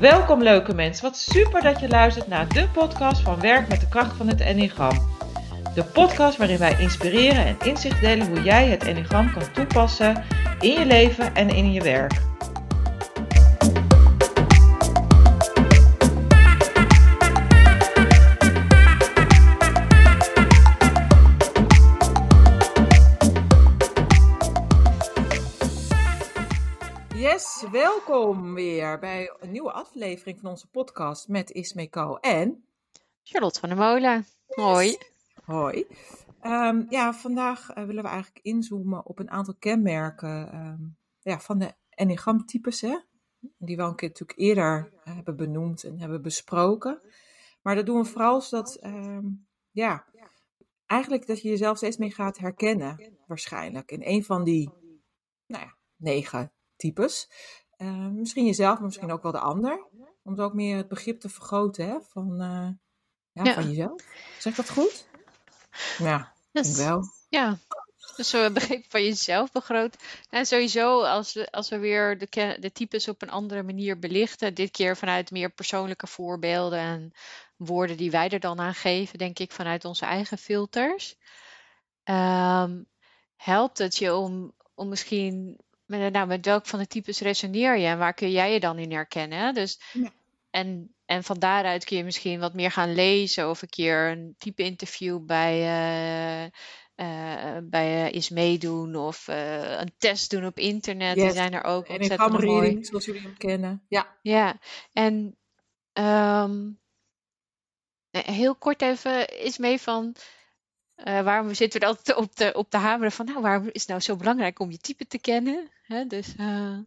Welkom leuke mensen, wat super dat je luistert naar de podcast van Werk met de kracht van het Enneagram. De podcast waarin wij inspireren en inzicht delen hoe jij het Enneagram kan toepassen in je leven en in je werk. Yes, welkom weer bij een nieuwe aflevering van onze podcast met Ismeko en Charlotte van der Molen. Hoi. Hoi. Ehm, ja, vandaag eh, willen we eigenlijk inzoomen op een aantal kenmerken ehm, ja, van de enneagramtypes, hè? Die we al een keer natuurlijk eerder eh, hebben benoemd en hebben besproken. Maar dat doen we vooral zodat, ehm, ja, eigenlijk dat je jezelf steeds meer gaat herkennen, waarschijnlijk. In een van die, nou ja, negen types. misschien jezelf, maar misschien ook wel de ander. Om zo ook meer het begrip te vergroten hè, van, eh, ja, Ja. van jezelf. Zeg ik dat goed? Ja, ik denk Dus, wel. ja, dus een begrip van jezelf begroot. En sowieso, als we, als we weer de, de types op een andere manier belichten, dit keer vanuit meer persoonlijke voorbeelden en woorden die wij er dan aan geven, denk ik vanuit onze eigen filters, ehm, helpt het je om, om misschien, met, nou, met welk van de types resoneer je en waar kun jij je dan in herkennen? Dus Ja. En, en van daaruit kun je misschien wat meer gaan lezen of een keer een type interview bij, eh, eh, bij eh, is meedoen of eh, een test doen op internet. Die Yes. zijn er ook En mooi. reading, zoals jullie hem kennen. Ja, Ja, en ehm, eh, heel kort even is mee van eh, waarom zitten we er altijd op de, op de hameren van nou, waarom is het nou zo belangrijk om je type te kennen? Hè? Dus eh,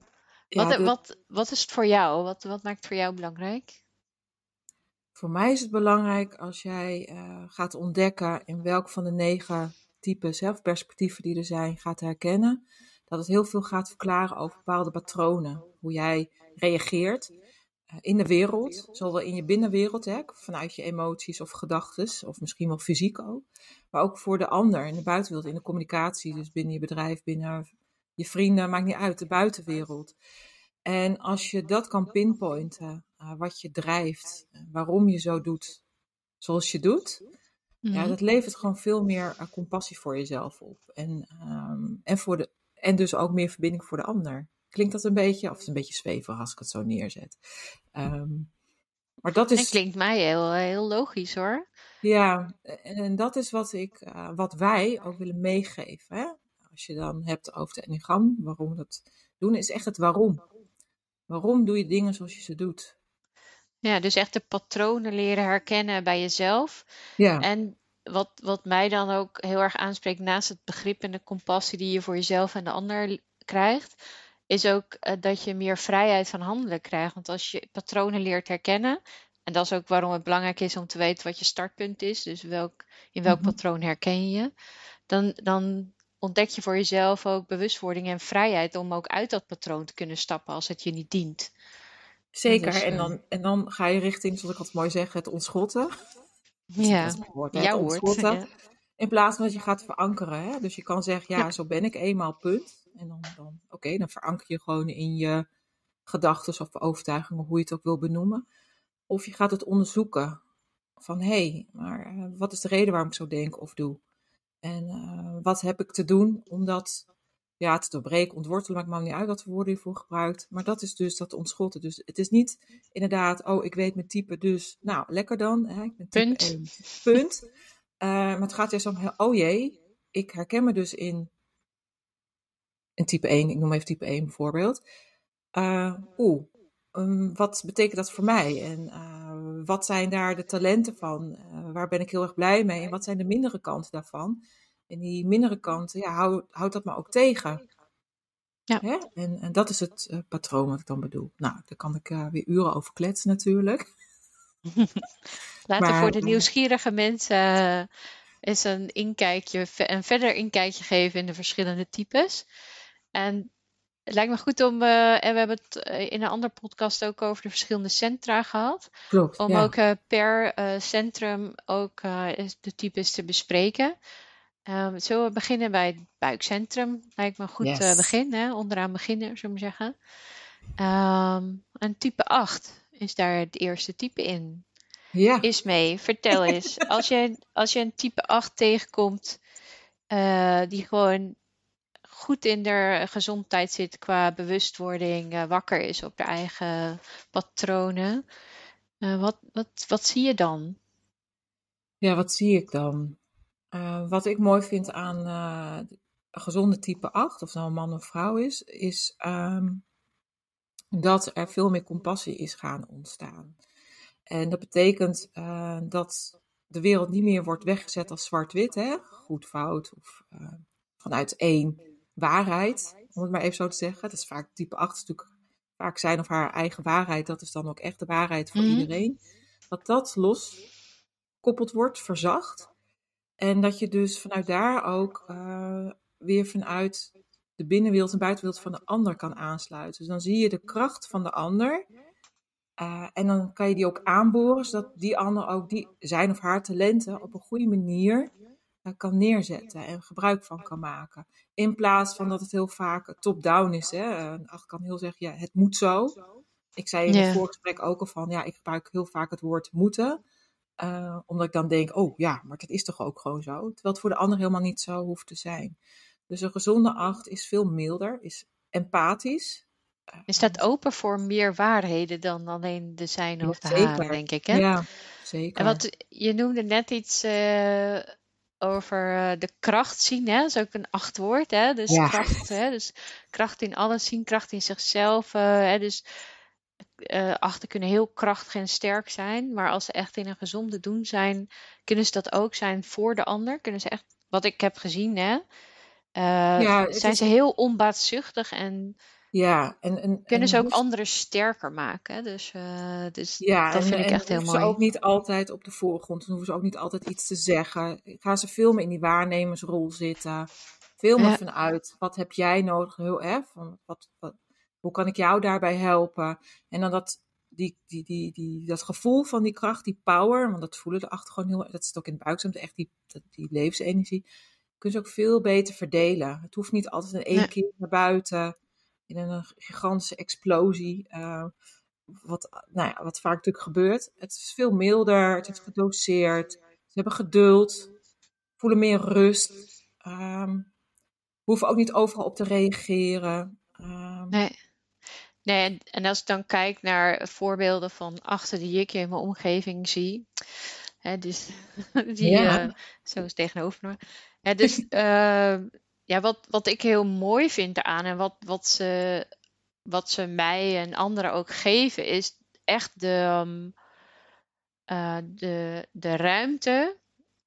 ja wat, de- wat, wat is het voor jou? Wat, wat maakt het voor jou belangrijk? voor mij is het belangrijk als jij eh, gaat ontdekken in welk van de negen types, hè, of perspectieven die er zijn, gaat herkennen. Dat het heel veel gaat verklaren over bepaalde patronen. Hoe jij reageert in de wereld, zowel in je binnenwereld, hè, vanuit je emoties of gedachten, of misschien wel fysiek ook. Maar ook voor de ander, in de buitenwereld, in de communicatie, dus binnen je bedrijf, binnen je vrienden, maakt niet uit, de buitenwereld. En als je dat kan pinpointen, eh, wat je drijft, eh, waarom je zo doet zoals je doet, ja, Mhm. dat levert gewoon veel meer eh, compassie voor jezelf op. En, ehm, en, voor de, en dus ook meer verbinding voor de ander. Klinkt dat een beetje, of het is een beetje zweverig als ik het zo neerzet. Ehm, maar dat Dat is, klinkt mij heel, heel logisch hoor. ja, en dat is wat, ik, eh, wat wij ook willen meegeven. Hè? Als je dan hebt over de enneagram, waarom we dat doen, is echt het waarom. Waarom doe je dingen zoals je ze doet? Ja, dus echt de patronen leren herkennen bij jezelf. Ja, En wat, wat mij dan ook heel erg aanspreekt, naast het begrip en de compassie die je voor jezelf en de ander krijgt, is ook eh, dat je meer vrijheid van handelen krijgt. Want als je patronen leert herkennen, en dat is ook waarom het belangrijk is om te weten wat je startpunt is, dus welk, in welk Mhm. patroon herken je dan, dan ontdek je voor jezelf ook bewustwording en vrijheid om ook uit dat patroon te kunnen stappen als het je niet dient. zeker. Dus, En eh, dan, en dan ga je richting, zoals ik altijd mooi zeg, het ontschotten. ja, Dat woord, hè, jouw woord. Ja. In plaats van dat je gaat verankeren. Hè? Dus je kan zeggen, ja, Ja. zo ben ik eenmaal, punt. En dan, dan oké, dan veranker je gewoon in je gedachten of overtuigingen, hoe je het ook wil benoemen. Of je gaat het onderzoeken. Van, hé, hey, maar eh, wat is de reden waarom ik zo denk of doe? En eh, wat heb ik te doen om dat ja, te doorbreken, ontwortelen, maakt me niet uit wat voor woorden je voor gebruikt. Maar dat is dus dat ontschotten. Dus het is niet inderdaad, oh, ik weet mijn type, dus nou, lekker dan. Hè, ik ben type Punt. 1. Punt. Eh, maar het gaat juist om, oh jee, ik herken me dus in een type 1, ik noem even type 1 bijvoorbeeld. Eh, Oeh, um, wat betekent dat voor mij? En uh, wat zijn daar de talenten van? Uh, waar ben ik heel erg blij mee? En wat zijn de mindere kanten daarvan? En die mindere kanten, ja, houd, houd dat maar ook tegen. Ja. Hè? En, en dat is het uh, patroon wat ik dan bedoel. Nou, daar kan ik uh, weer uren over kletsen natuurlijk. Laten maar, voor de nieuwsgierige mensen uh, eens een inkijkje, een verder inkijkje geven in de verschillende types. En het lijkt me goed om, uh, en we hebben het in een andere podcast ook over de verschillende centra gehad. Klopt, om ja. ook uh, per uh, centrum ook de types te bespreken. Um, zullen we beginnen bij het buikcentrum? Lijkt me een goed yes. begin, hè? onderaan beginnen, zullen we zeggen. Um, een type 8 is daar het eerste type in. Ja. Is mee, vertel eens. Als je, als je een type 8 tegenkomt, die gewoon goed in de gezondheid zit qua bewustwording, uh, wakker is op de eigen patronen. Uh, wat, wat, wat zie je dan? Ja, wat zie ik dan? wat ik mooi vind aan een gezonde type 8, of nou een man of vrouw is, is um, dat er veel meer compassie is gaan ontstaan. En dat betekent uh, dat de wereld niet meer wordt weggezet als zwart-wit, hè? goed, fout, of uh, vanuit één waarheid, om het maar even zo te zeggen. Dat is vaak type 8, natuurlijk vaak zijn of haar eigen waarheid, dat is dan ook echt de waarheid voor mm -hmm. iedereen. Dat dat losgekoppeld wordt, verzacht. En dat je dus vanuit daar ook uh, weer vanuit de binnenwereld en buitenwereld van de ander kan aansluiten. Dus dan zie je de kracht van de ander. Uh, en dan kan je die ook aanboren, zodat die ander ook die, zijn of haar talenten op een goede manier kan neerzetten en gebruik van kan maken. In plaats van dat het heel vaak top-down is. Hè. Een acht kan heel zeggen, ja, het moet zo. Ik zei in yeah. het voorgesprek ook al van, ja, ik gebruik heel vaak het woord moeten. Uh, omdat ik dan denk, oh ja, maar dat is toch ook gewoon zo. Terwijl het voor de ander helemaal niet zo hoeft te zijn. Dus een gezonde acht is veel milder, is empathisch. Je staat open voor meer waarheden dan alleen de zijn of de haren, denk ik. Hè? Ja, zeker. En wat, je noemde net iets uh, over uh, de kracht zien. Hè? Dat is ook een achtwoord. Hè? Dus, ja. kracht, hè? dus kracht in alles zien, kracht in zichzelf. Uh, hè? Dus achten kunnen heel krachtig en sterk zijn. Maar als ze echt in een gezonde doen zijn, kunnen ze dat ook zijn voor de ander. Kunnen ze echt, wat ik heb gezien, hè? Ja, zijn is... ze heel onbaatzuchtig en, ja, en, en kunnen en ze ook anderen sterker maken. Dus, uh, dus ja, dat vind ik echt heel mooi. ze ook niet altijd op de voorgrond. Dan hoeven ze ook niet altijd iets te zeggen. Gaan ze veel meer in die waarnemersrol zitten. Veel meer ja. vanuit, wat heb jij nodig? Heel, hè, van, wat, wat, hoe kan ik jou daarbij helpen? En dan dat, die, die, die, die, dat gevoel van die kracht, die power, want dat voelen de achter gewoon heel, dat zit ook in het buikcentrum, echt die, die levensenergie kun je ook veel beter verdelen. Het hoeft niet altijd in één keer naar buiten, in een gigantische explosie. Uh, wat, nou ja, wat vaak natuurlijk gebeurt. Het is veel milder, het is gedoseerd. Ze hebben geduld, voelen meer rust. Um, hoeven ook niet overal op te reageren. Um, nee. Nee, en, als ik dan kijk naar voorbeelden van achter die ik in mijn omgeving zie. Hè, dus die ja. uh, zo is tegenover me. Ja, dus uh, ja, wat, wat ik heel mooi vind aan en wat, wat, ze, wat ze mij en anderen ook geven, is echt de, um, uh, de, de ruimte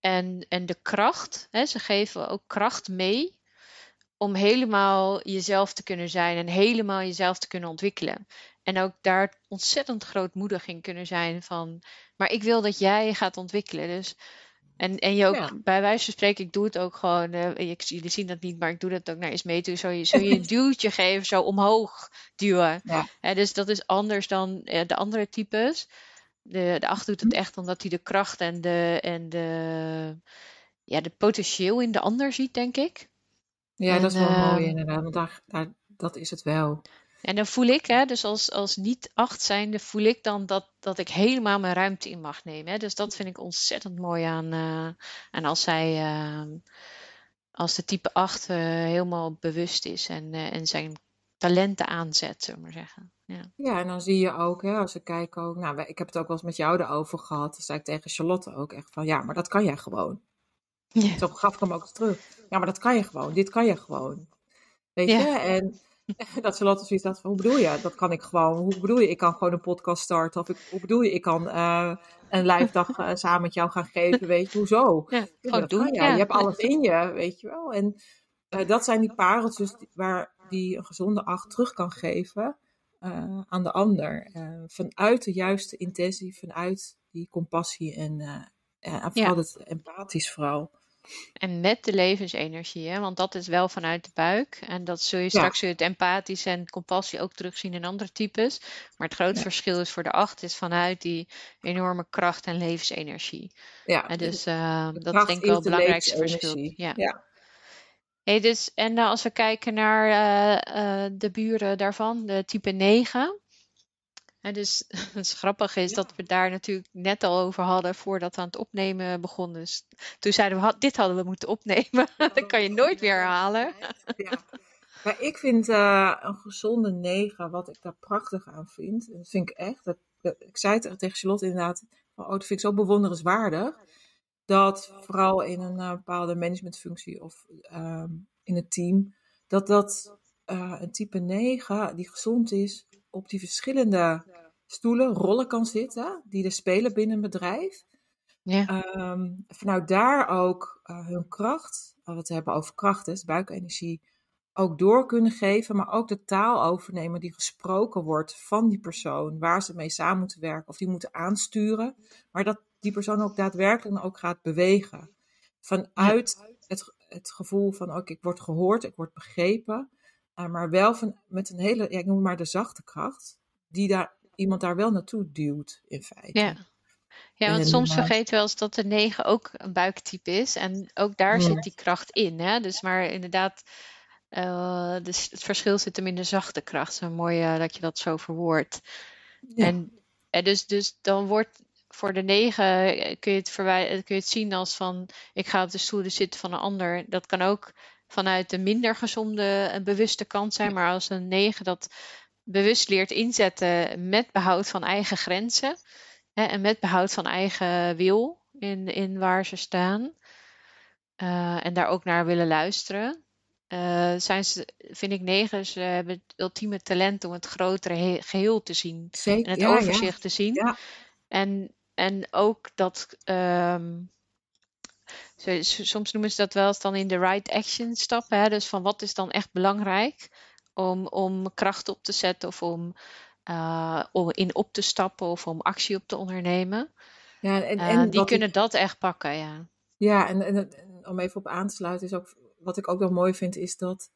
en, en de kracht. Hè? Ze geven ook kracht mee om helemaal jezelf te kunnen zijn en helemaal jezelf te kunnen ontwikkelen. En ook daar ontzettend grootmoedig in kunnen zijn van, maar ik wil dat jij gaat ontwikkelen. Dus en, en je ook, ja. bij wijze van spreken, ik doe het ook gewoon, uh, ik, jullie zien dat niet, maar ik doe dat ook naar eens mee toe. Zo je, zo je een duwtje geven, zo omhoog duwen. Ja. Dus dat is anders dan uh, de andere types. De, de acht doet het echt omdat hij de kracht en de, en de, ja, de potentieel in de ander ziet, denk ik. Ja, en, dat is wel mooi inderdaad, want daar, daar, dat is het wel. En dan voel ik, hè, dus als, als niet acht zijnde, voel ik dan dat, dat ik helemaal mijn ruimte in mag nemen. Hè. Dus dat vind ik ontzettend mooi aan. Uh, en als zij, uh, als de type 8 uh, helemaal bewust is en, uh, en zijn talenten aanzet, zullen we maar zeggen. Ja. ja, en dan zie je ook, hè, als we kijken ook, nou, ik heb het ook wel eens met jou erover gehad. Dan zei ik tegen Charlotte ook echt van, ja, maar dat kan jij gewoon. Ja. Zo gaf ik hem ook terug. Ja, maar dat kan je gewoon. Dit kan je gewoon. Weet ja. je? En dat Charlotte zoiets had van, hoe bedoel je? Dat kan ik gewoon. Hoe bedoel je? Ik kan gewoon een podcast starten. Of ik, hoe bedoel je? Ik kan uh, een live dag uh, samen met jou gaan geven. Weet je, hoezo? Ja, gewoon doen. Ja. Je hebt alles in je, weet je wel. En uh, dat zijn die pareltjes die, waar die een gezonde acht terug kan geven aan de ander. vanuit de juiste intentie, vanuit die compassie en, en vooral het empathisch vooral. En met de levensenergie, hè? want dat is wel vanuit de buik. En dat zul je straks het empathisch en compassie ook terugzien in andere types. Maar het grote ja. verschil is voor de acht is vanuit die enorme kracht en levensenergie. Ja, en dus uh, dat is denk ik wel het belangrijkste verschil. Ja. ja. Hey, dus, en uh, als we kijken naar uh, de buren daarvan, de type 9. Dus het grappige is dat we daar natuurlijk net al over hadden voordat we aan het opnemen begonnen. Dus toen zeiden we, dit hadden we moeten opnemen. dat kan je nooit weer herhalen. Ja. Ja, ik vind uh, een gezonde negen, wat ik daar prachtig aan vind, dat vind ik echt, dat, ik zei het tegen Charlotte inderdaad, oh, dat vind ik zo bewonderenswaardig, dat vooral in een uh, bepaalde managementfunctie of uh, in het team, dat dat uh, een type 9 die gezond is, op die verschillende stoelen, rollen kan zitten, die er spelen binnen een bedrijf. Ja. Um, vanuit daar ook hun kracht, wat we het hebben over kracht, dus buikenergie, ook door kunnen geven, maar ook de taal overnemen die gesproken wordt van die persoon, waar ze mee samen moeten werken of die moeten aansturen, maar dat die persoon ook daadwerkelijk ook gaat bewegen. Vanuit het, het gevoel van, ook ik word gehoord, ik word begrepen, uh, maar wel van, met een hele, ja, ik noem het maar de zachte kracht, die daar, iemand daar wel naartoe duwt, in feite. Ja. Ja, want soms uh, vergeten we wel eens dat de negen ook een buiktype is. En ook daar zit die kracht in. Hè? Dus maar inderdaad, uh, dus het verschil zit hem in de zachte kracht. Zo mooi uh, dat je dat zo verwoordt. Ja. En, en dus, dus dan wordt voor de negen kun je, het kun je het zien als van ik ga op de stoelen zitten van een ander. Dat kan ook vanuit de minder gezonde en bewuste kant zijn. Maar als een negen dat bewust leert inzetten met behoud van eigen grenzen. Hè, en met behoud van eigen wil in, in waar ze staan. Uh, en daar ook naar willen luisteren. Uh, zijn ze, vind ik negen, ze hebben het ultieme talent om het grotere geheel te zien. Zeker, en het ja, overzicht ja. te zien. Ja. En, en ook dat, um, soms noemen ze dat wel eens dan in de right action stappen. Hè? Dus van wat is dan echt belangrijk om, om kracht op te zetten of om, uh, om in op te stappen of om actie op te ondernemen. Ja, en, Uh, en die wat kunnen ik, dat echt pakken, ja. ja, en, en, om even op aan te sluiten, is ook, wat ik ook wel mooi vind, is dat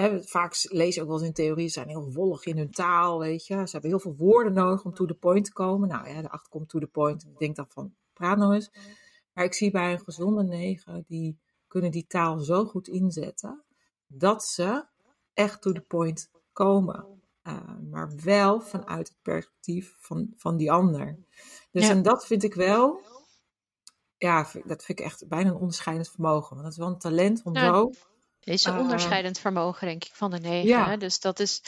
hè, vaak lees je ook wel eens in theorie, ze zijn heel wollig in hun taal, weet je. Ze hebben heel veel woorden nodig om to the point te komen. Nou ja, de acht komt to the point. Ik denk dan van, praat nou eens. Maar ik zie bij een gezonde negen, die kunnen die taal zo goed inzetten, dat ze echt to the point komen. Uh, maar wel vanuit het perspectief van, van die ander. Dus Ja. en dat vind ik wel, ja, dat vind ik echt bijna een onderscheidend vermogen. Want dat is wel een talent om Ja, zo, is een uh, onderscheidend vermogen, denk ik, van de negen. ja, Hè? Dus dat is.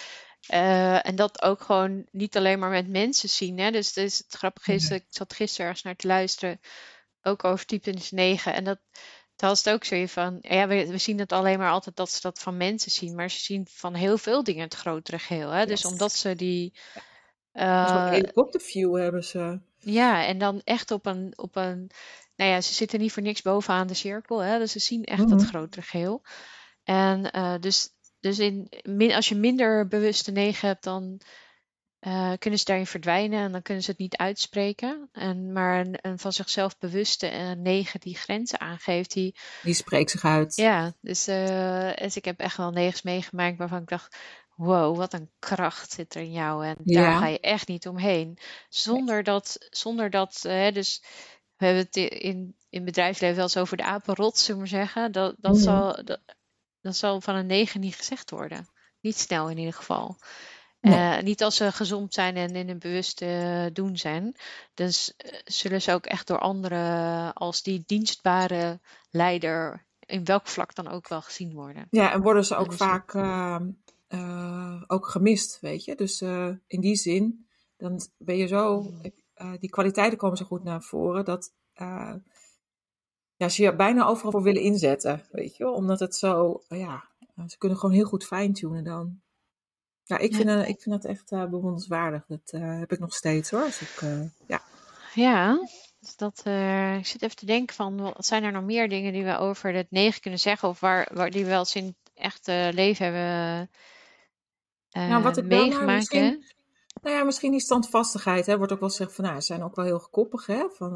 eh, en dat ook gewoon niet alleen maar met mensen zien. Hè? Dus, dus het grappige is, ik zat gisteren ergens naar te luisteren, ook over types 9. En dat, dat was het ook zo van, ja, we, we zien het alleen maar altijd dat ze dat van mensen zien. Maar ze zien van heel veel dingen het grotere geheel. Hè? Dus omdat ze die. Een helikopterview hebben ze. ja, en dan echt op een, op een. Nou ja, ze zitten niet voor niks bovenaan de cirkel. Hè? Dus ze zien echt dat Mhm. grotere geheel. En eh, dus, dus in, min, als je minder bewuste negen hebt, dan eh, kunnen ze daarin verdwijnen en dan kunnen ze het niet uitspreken. En, maar een, een van zichzelf bewuste eh, negen die grenzen aangeeft, die, Die spreekt zich uit. ja, dus, dus ik heb echt wel negens meegemaakt waarvan ik dacht, wow, wat een kracht zit er in jou en daar ga je echt niet omheen. Zonder dat, zonder dat, dus we hebben het in, in bedrijfsleven wel eens over de apenrot, zullen we maar zeggen. Dat, dat, Mhm. zal, dat, dat zal van een negen niet gezegd worden. Niet snel in ieder geval. Nee. Eh, niet als ze gezond zijn en in een bewuste eh, doen zijn. Dus eh, zullen ze ook echt door anderen als die dienstbare leider, in welk vlak dan ook wel gezien worden. Ja, en worden ze ook dus, vaak uh, uh, ook gemist, weet je. Dus uh, in die zin, dan ben je zo, Mhm. die kwaliteiten komen zo goed naar voren, dat ja, ze je bijna overal voor willen inzetten, weet je wel. Omdat het zo, ja, ze kunnen gewoon heel goed fine-tunen dan. Ja, ik vind, ja. ik vind dat echt uh, bewonderenswaardig. Dat uh, heb ik nog steeds hoor. Als ik, uh, ja. ja, dus dat, ik zit even te denken van, wat zijn er nog meer dingen die we over het negen kunnen zeggen? Of waar, waar die we wel eens in het echte leven hebben nou, wat ik meegemaakt? Nou, misschien, nou ja, misschien die standvastigheid. Hè, wordt ook wel gezegd van, nou, ze zijn ook wel heel koppig. Hè, van,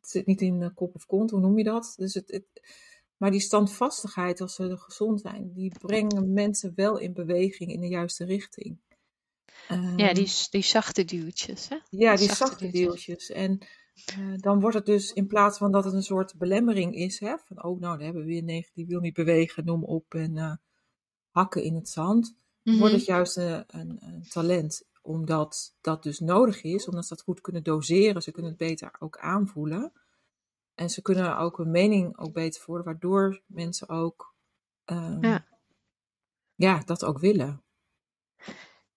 het zit niet in de kop of kont, hoe noem je dat? Dus het, het maar die standvastigheid, als ze gezond zijn, die brengen mensen wel in beweging in de juiste richting. Um, ja, die, die zachte duwtjes. Hè? Ja, die, die zachte, zachte duwtjes. En uh, dan wordt het dus in plaats van dat het een soort belemmering is, hè, van oh, nou, dan hebben we weer negen die wil niet bewegen, noem op en uh, hakken in het zand, mm -hmm. wordt het juist een, een, een, talent omdat dat dus nodig is, omdat ze dat goed kunnen doseren. Ze kunnen het beter ook aanvoelen. En ze kunnen ook hun mening ook beter voeren, waardoor mensen ook ehm, Ja. ja, dat ook willen.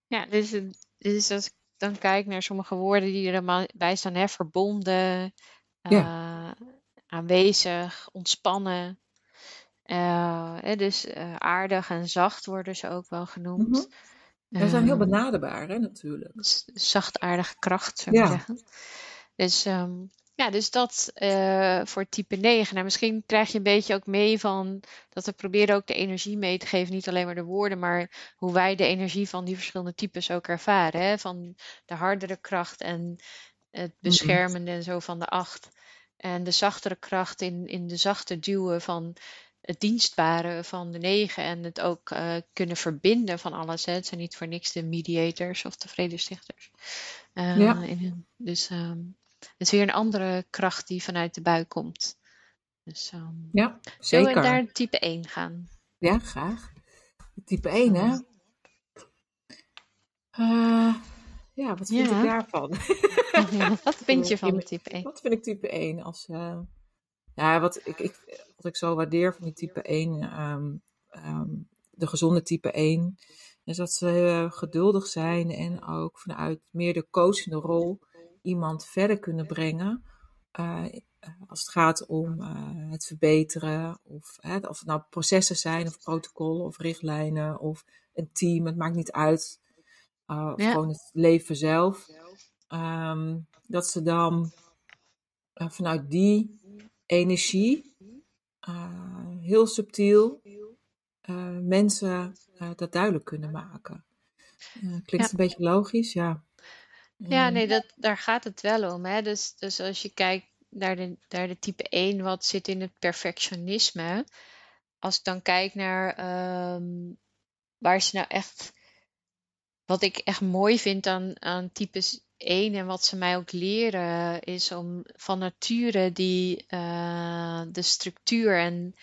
Ja, dus, het- dus als ik dan kijk naar sommige woorden die erbij staan, hè, verbonden, eh, aanwezig, ontspannen. Eh, hè, dus eh, aardig en zacht worden ze ook wel genoemd. Mhm. Ze zijn heel Ehm, benaderbaar, hè, natuurlijk. zachtaardige kracht, zou ik Ja. zeggen. Dus, ehm, ja, dus dat eh, voor type 9. Nou, misschien krijg je een beetje ook mee van dat we proberen ook de energie mee te geven. Niet alleen maar de woorden, maar hoe wij de energie van die verschillende types ook ervaren. Hè? Van de hardere kracht en het beschermende en zo van de 8. En de zachtere kracht in, in de zachte duwen van het dienstbare van de 9. En het ook eh, kunnen verbinden van alles. Hè? Het zijn niet voor niks de mediators of de vredestichters. Eh, Ja. in hun- dus ehm, is weer een andere kracht die vanuit de buik komt. Dus ehm Ja, zullen we zeker. naar type 1 gaan? Ja, graag. Type 1, hè? Eh, ja, wat vind Ja. ik daarvan? Wat vind je van type 1? Wat vind ik type 1 als... eh, ja, wat ik, ik, wat ik zo waardeer van die type 1, ehm, ehm, de gezonde type 1, is dat ze eh, geduldig zijn en ook vanuit meer de coachende rol iemand verder kunnen brengen. eh, als het gaat om eh, het verbeteren, of hè, of het nou processen zijn, of protocollen, of richtlijnen, of een team, het maakt niet uit. Uh, of Ja. gewoon het leven zelf. Ehm, dat ze dan vanuit die energie, heel subtiel, mensen dat duidelijk kunnen maken. klinkt Ja. een beetje logisch? Ja. Ja, Mm. nee, dat, daar gaat het wel om. Hè? Dus, dus als je kijkt naar de, naar de type 1, wat zit in het perfectionisme? Als ik dan kijk naar ehm, waar ze nou echt. Wat ik echt mooi vind aan, aan types 1 en wat ze mij ook leren, is om van nature die, eh, de structuur en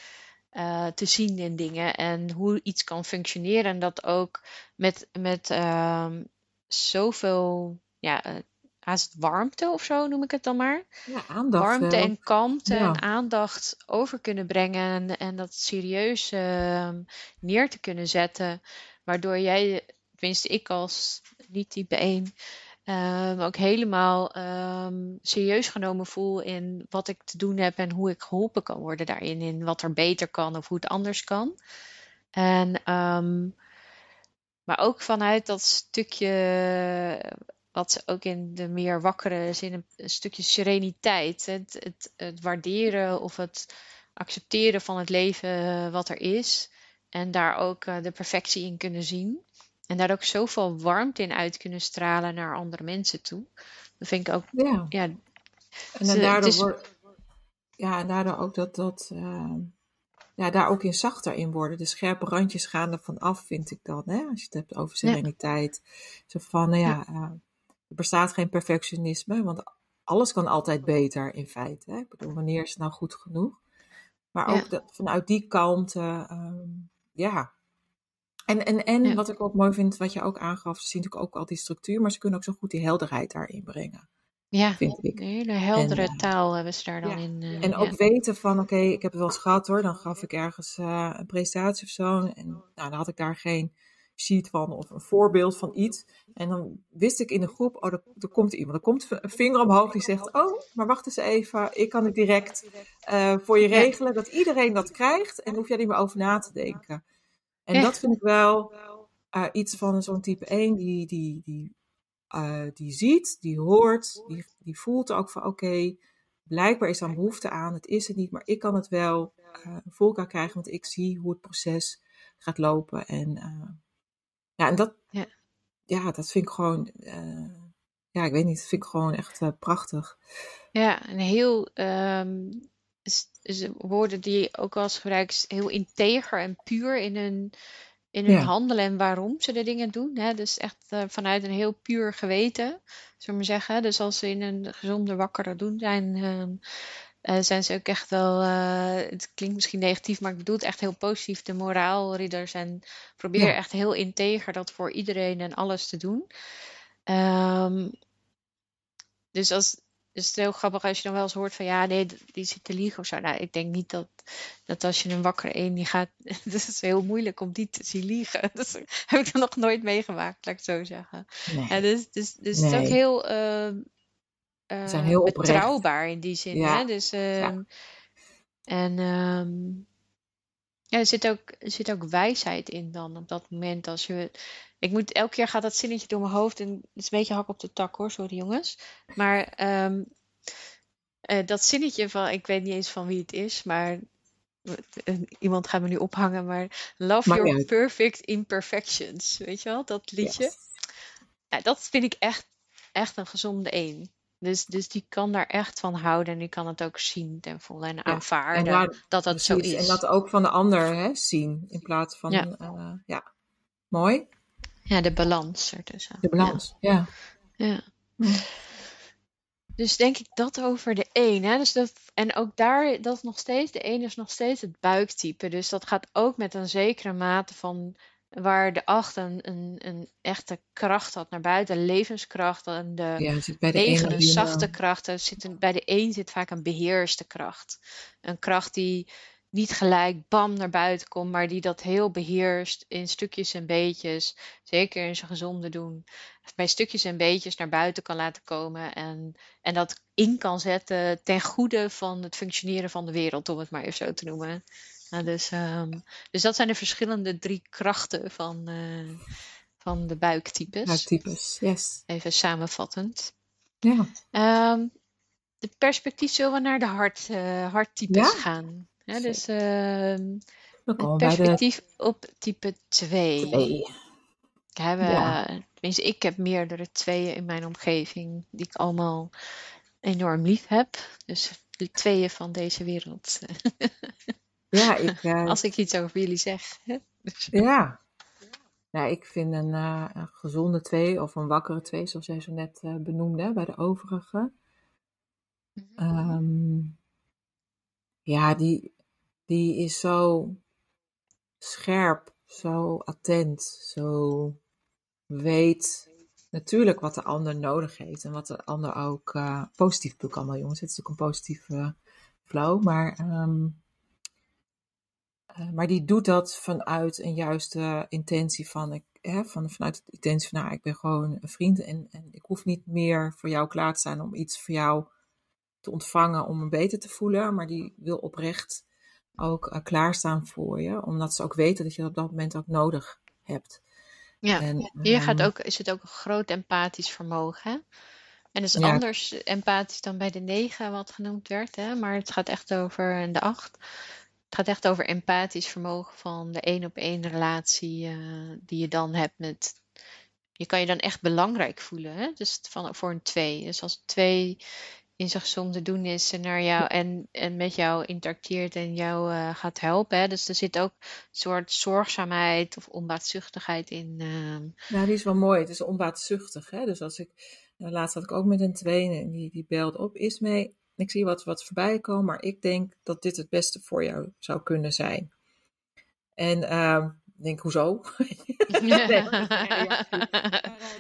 eh, te zien in dingen en hoe iets kan functioneren. En dat ook met, met ehm, zoveel, ja, eh, haast warmte of zo noem ik het dan maar. Ja, aandacht warmte en kalmte Ja. en aandacht over kunnen brengen en, en dat serieus ehm, neer te kunnen zetten. Waardoor jij, tenminste ik als niet type 1, ehm, ook helemaal ehm, serieus genomen voel in wat ik te doen heb en hoe ik geholpen kan worden daarin. In wat er beter kan of hoe het anders kan. En, maar ook vanuit dat stukje wat ze ook in de meer wakkere zin, een, een stukje sereniteit. Het, het, het waarderen of het accepteren van het leven wat er is. En daar ook uh, de perfectie in kunnen zien. En daar ook zoveel warmte in uit kunnen stralen naar andere mensen toe. Dat vind ik ook. Ja. ja En dan ze- daardoor, is- wordt- ja, en daardoor ook dat, dat uh, ja, daar ook in zachter in worden. De scherpe randjes gaan er van af, vind ik dan. Hè? Als je het hebt over Ja. sereniteit. Zo van, nou ja, uh, er bestaat geen perfectionisme, want alles kan altijd beter in feite. Hè? Ik bedoel, wanneer is het nou goed genoeg? Maar Ja. ook vanuit die kalmte, ehm, ja. En, en, en Ja. wat ik ook mooi vind, wat je ook aangaf, ze zien natuurlijk ook al die structuur, maar ze kunnen ook zo goed die helderheid daarin brengen, ja, vind ik. een hele heldere En, eh, taal hebben ze daar dan ja. in. eh, En ook weten van, oké, ik heb het wel eens gehad hoor. Dan gaf ik ergens eh, een presentatie of zo. En nou, dan had ik daar geen sheet van of een voorbeeld van iets. En dan wist ik in de groep, oh, er, er komt iemand. Er komt een vinger omhoog die zegt, oh, maar wacht eens even. Ik kan het direct eh, voor je regelen. Dat iedereen dat krijgt. En hoef jij niet meer over na te denken. En dat vind ik wel eh, iets van zo'n type 1 die, die, die, eh, die ziet, die hoort, die, die voelt ook van oké, blijkbaar is daar een behoefte aan, het is het niet, maar ik kan het wel voor elkaar krijgen, want ik zie hoe het proces gaat lopen. En ja, en dat, Ja. ja, dat vind ik gewoon, eh, ja, ik weet niet, dat vind ik gewoon echt eh, prachtig. Ja, een heel ehm, woorden die je ook eens gebruikt, heel integer en puur in hun, in hun Ja. handelen en waarom ze de dingen doen. Hè? Dus echt eh, vanuit een heel puur geweten, zullen we maar zeggen. Dus als ze in een gezonde, wakkere doen zijn, ehm, eh, zijn ze ook echt wel, eh, het klinkt misschien negatief, maar ik bedoel het echt heel positief, de moraalridders. En probeer Ja. echt heel integer dat voor iedereen en alles te doen. Ehm, dus als, dus het is heel grappig als je dan wel eens hoort van ja, nee, die zit te liegen of zo. Nou, ik denk niet dat, dat als je een wakkere een die gaat. Het is heel moeilijk om die te zien liegen. Dat heb ik er nog nooit meegemaakt, laat ik het zo zeggen. Nee. Ja, dus dus, dus het is ook heel, ehm, Ze zijn eh, heel betrouwbaar in die zin. Ja. Hè? Dus, ehm, En ehm, ja, er zit, ook, er zit ook wijsheid in dan op dat moment. Als je, ik moet, elke keer gaat dat zinnetje door mijn hoofd en het is een beetje hak op de tak hoor, sorry jongens. Maar ehm, eh, dat zinnetje van, ik weet niet eens van wie het is, maar eh, iemand gaat me nu ophangen, maar love your uit. perfect imperfections, weet je wel, dat liedje. Yes. Ja, dat vind ik echt, echt een gezonde een. Dus, dus die kan daar echt van houden en die kan het ook zien ten volle en Ja. aanvaarden En dat dat zo is. En dat ook van de ander hè, zien. In plaats van, Ja. eh, ja. Mooi. Ja, de balans ertussen. De balans. Ja. Ja, ja. Ja. Dus denk ik dat over de een. Hè? Dus dat, en ook daar, dat is nog steeds, de een is nog steeds het buiktype. Dus dat gaat ook met een zekere mate van waar de acht een, een, een echte kracht had naar buiten, levenskracht. En de Ja, het zit bij de negen ene een zachte kracht. Er zit een, bij de een zit vaak een beheerste kracht. Een kracht die niet gelijk bam naar buiten komt, maar die dat heel beheerst in stukjes en beetjes. Zeker in zijn gezonde doen. Bij stukjes en beetjes naar buiten kan laten komen. En, en dat in kan zetten ten goede van het functioneren van de wereld, om het maar even zo te noemen. Nou, dus, ehm, dus dat zijn de verschillende drie krachten van, eh, van de buiktypes. ja, types. Yes. Even samenvattend. Ja. Ehm, de perspectief zullen we naar de hart, eh, harttypes Ja? gaan. Ja, dus ehm, het de perspectief op type 2. twee. Hebben, Ja. tenminste, ik heb meerdere tweeën in mijn omgeving die ik allemaal enorm lief heb. Dus de tweeën van deze wereld. Ja, ik, eh, Als ik iets over jullie zeg. ja. Ja, ik vind een, eh, een gezonde twee of een wakkere twee, zoals jij zo net eh, benoemde bij de overige. Ehm, ja, die, die is zo scherp, zo attent, zo weet natuurlijk wat de ander nodig heeft en wat de ander ook positief doet allemaal jongens. Het is ook een positieve flow, maar, ehm, eh, maar die doet dat vanuit een juiste intentie van, ik, hè, van vanuit de intentie van, nou, ik ben gewoon een vriend en, en ik hoef niet meer voor jou klaar te staan om iets voor jou te ontvangen om me beter te voelen, maar die wil oprecht ook eh, klaarstaan voor je, omdat ze ook weten dat je dat op dat moment ook nodig hebt. ja, En, hier gaat ehm, ook, is het ook een groot empathisch vermogen. hè. En dat is Ja. anders empathisch dan bij de negen, wat genoemd werd. Hè? Maar het gaat echt over de acht. Het gaat echt over empathisch vermogen van de één op één relatie eh, die je dan hebt met. Je kan je dan echt belangrijk voelen. Hè? Dus van, voor een twee. Dus als twee in zijn gezonde doen is naar jou en, en met jou interacteert en jou eh, gaat helpen. Hè? Dus er zit ook een soort zorgzaamheid of onbaatzuchtigheid in. Nou, die is wel mooi. Het is onbaatzuchtig. Hè? Dus als ik, nou, laatst had ik ook met een tweede en die, die belde op, is mee. Ik zie wat, wat voorbij komen, maar ik denk dat dit het beste voor jou zou kunnen zijn. En ehm, ik denk, hoezo? nee. Eh,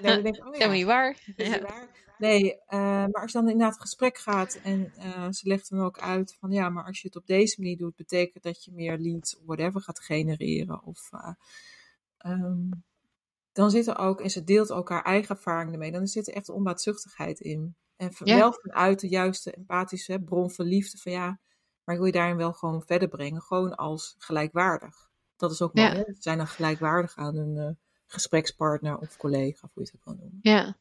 nee, dan denk ik, oh ja, niet waar. is Ja. het waar? Nee, eh, maar als je dan inderdaad het gesprek gaat en eh, ze legt dan ook uit van ja, maar als je het op deze manier doet, betekent dat je meer leads of whatever gaat genereren. Of, eh, ehm, dan zit er ook, en ze deelt ook haar eigen ervaring ermee, dan zit er echt onbaatzuchtigheid in. En van- Ja. wel vanuit de juiste empathische hè, bron van liefde van ja, maar ik wil je daarin wel gewoon verder brengen, gewoon als gelijkwaardig. Dat is ook mooi, Ja. zijn dan gelijkwaardig aan een eh, gesprekspartner of collega, of hoe je het ook wil noemen. Ja.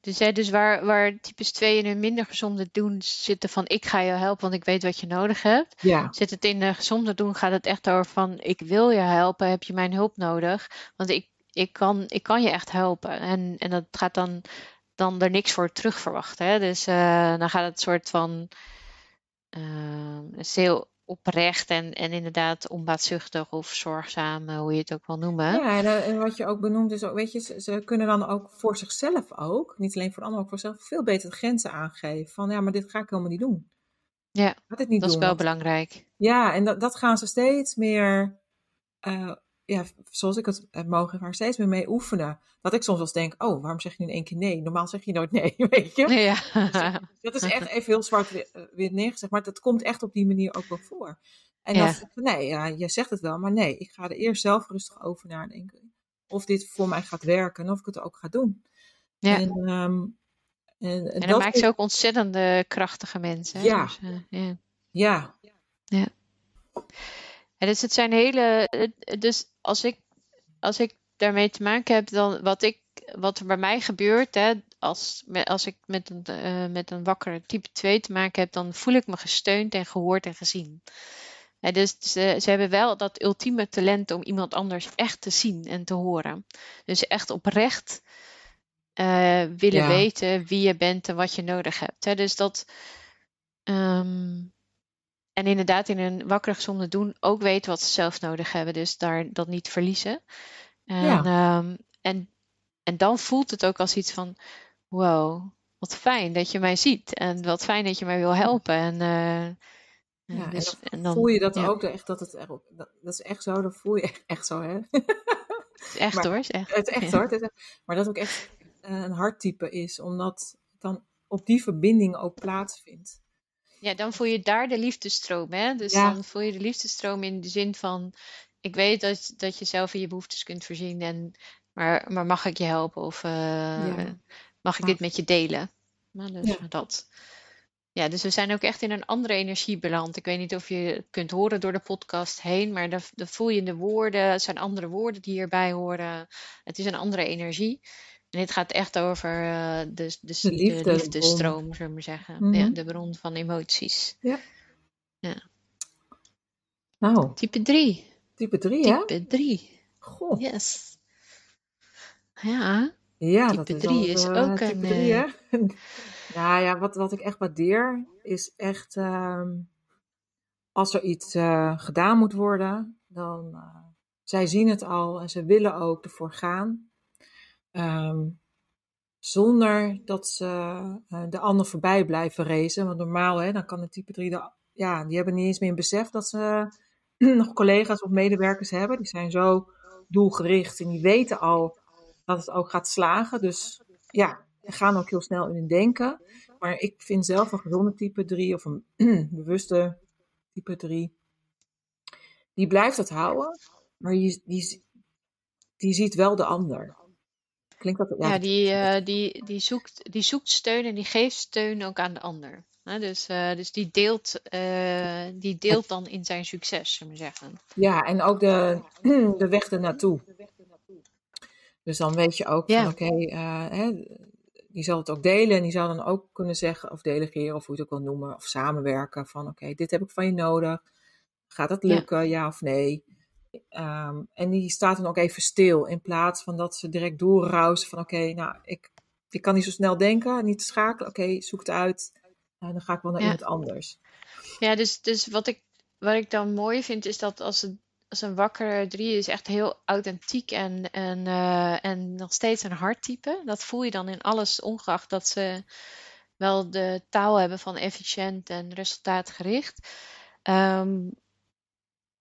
Dus, hè, dus waar, waar types 2 in een minder gezonde doen zitten van ik ga je helpen, want ik weet wat je nodig hebt. Ja, Zit het in de gezonde doen, gaat het echt over van ik wil je helpen, heb je mijn hulp nodig? Want ik, ik, kan, ik kan je echt helpen. En, en dat gaat dan, dan er niks voor terug verwachten. Hè? Dus eh, dan gaat het soort van eh, is heel oprecht en, en inderdaad onbaatzuchtig of zorgzaam, eh, hoe je het ook wil noemen. Ja, en, eh, en wat je ook benoemt is ook, weet je, ze, ze kunnen dan ook voor zichzelf ook, niet alleen voor de ander, ook voor zichzelf, veel beter de grenzen aangeven. Van ja, maar dit ga ik helemaal niet doen. Ja, dit niet dat is wel want- belangrijk. ja, en dat, dat gaan ze steeds meer, eh, ja, zoals ik het heb mogen maar steeds meer mee oefenen. Dat ik soms wel eens denk, oh, waarom zeg je nu in één keer nee? Normaal zeg je nooit nee, weet je? Ja. Dus dat is echt even heel zwart weer, eh, weer neergezegd, maar dat komt echt op die manier ook wel voor. En Ja. dan zeg ik, nee, ja, je zegt het wel, maar nee, ik ga er eerst zelf rustig over nadenken. Of dit voor mij gaat werken en of ik het ook ga doen. Ja. En, ehm, en, en En dat maakt ze ook ontzettende krachtige mensen. hè. Ja. Dus, eh, ja. Ja, Ja, dus het zijn hele. Dus als ik, als ik daarmee te maken heb, dan wat ik, wat er bij mij gebeurt, hè, als, als ik met een, eh, met een wakkere type 2 te maken heb, dan voel ik me gesteund en gehoord en gezien. Hè, dus ze, ze hebben wel dat ultieme talent om iemand anders echt te zien en te horen. Dus echt oprecht eh, willen Ja. weten wie je bent en wat je nodig hebt. Hè. Dus dat. ehm, en inderdaad in een wakkere gezonde doen ook weten wat ze zelf nodig hebben. Dus daar dat niet verliezen. En, Ja. ehm, en, en dan voelt het ook als iets van... Wow, wat fijn dat je mij ziet. En wat fijn dat je mij wil helpen. En, eh, ja. En dus, dan en dan voel je dat ja. ook echt, dat het dat, dat is echt zo, dat voel je echt, echt zo, hè? het is echt maar- hoor. is echt. Het is echt Ja. hoor. Het is echt- maar dat ook echt een harttype is, omdat het dan op die verbinding ook plaatsvindt. Ja, dan voel je daar de liefdestroom, hè? Dus Ja. dan voel je de liefdestroom in de zin van: ik weet dat, dat je zelf in je behoeftes kunt voorzien, en, maar, maar mag ik je helpen of eh, Ja. mag ik dit met je delen? Nou, dus Ja. dat. Ja, dus we zijn ook echt in een andere energie beland. Ik weet niet of je het kunt horen door de podcast heen, maar dan, dan voel je in de woorden, het zijn andere woorden die hierbij horen. Het is een andere energie. En dit gaat echt over eh, de, de, De de liefde, de liefdestroom, zullen we maar zeggen. Mhm. Ja, de bron van emoties. Nou, Type 3. type 3, hè? Type 3. Goh. Yes. Ja, Ja, type dat is 3 wel, is eh, ook type een, 3, eh, hè? nou ja, wat, wat ik echt waardeer, is echt ehm, als er iets eh, gedaan moet worden, dan zij zien het al en ze willen ook ervoor gaan. Ehm, zonder dat ze eh, de ander voorbij blijven racen. Want normaal, hè, dan kan de type 3, de, ja, die hebben niet eens meer een besef dat ze nog collega's of medewerkers hebben. Die zijn zo doelgericht en die weten al dat het ook gaat slagen. Dus ja, gaan ook heel snel in hun denken. Maar ik vind zelf een gezonde type 3 of een bewuste type 3, die blijft het houden, maar die, die, die ziet wel de ander. Klinkt dat? ja, dat- die, eh, die, die, zoekt, die zoekt steun en die geeft steun ook aan de ander. Hè, dus, eh, dus die deelt, eh, die deelt dan in zijn succes, zullen we zeggen. Ja, en ook de, de weg ernaartoe. Dus dan weet je ook Ja. van oké, die zal het ook delen en die zou dan ook kunnen zeggen of delegeren of hoe je het ook wil noemen of samenwerken van oké, dit heb ik van je nodig. Gaat dat Ja. lukken, ja, of nee? Ehm, en die staat dan ook even stil in plaats van dat ze direct doorrausen van oké, nou, ik, ik kan niet zo snel denken, niet schakelen. Oké, zoek het uit. En dan ga ik wel naar Ja. iemand anders. Ja, dus, dus wat, ik, wat ik dan mooi vind is dat als, het, als een wakkere drie is echt heel authentiek en, en, eh, en nog steeds een harttype. Dat voel je dan in alles, ongeacht dat ze wel de taal hebben van efficiënt en resultaatgericht. Ehm,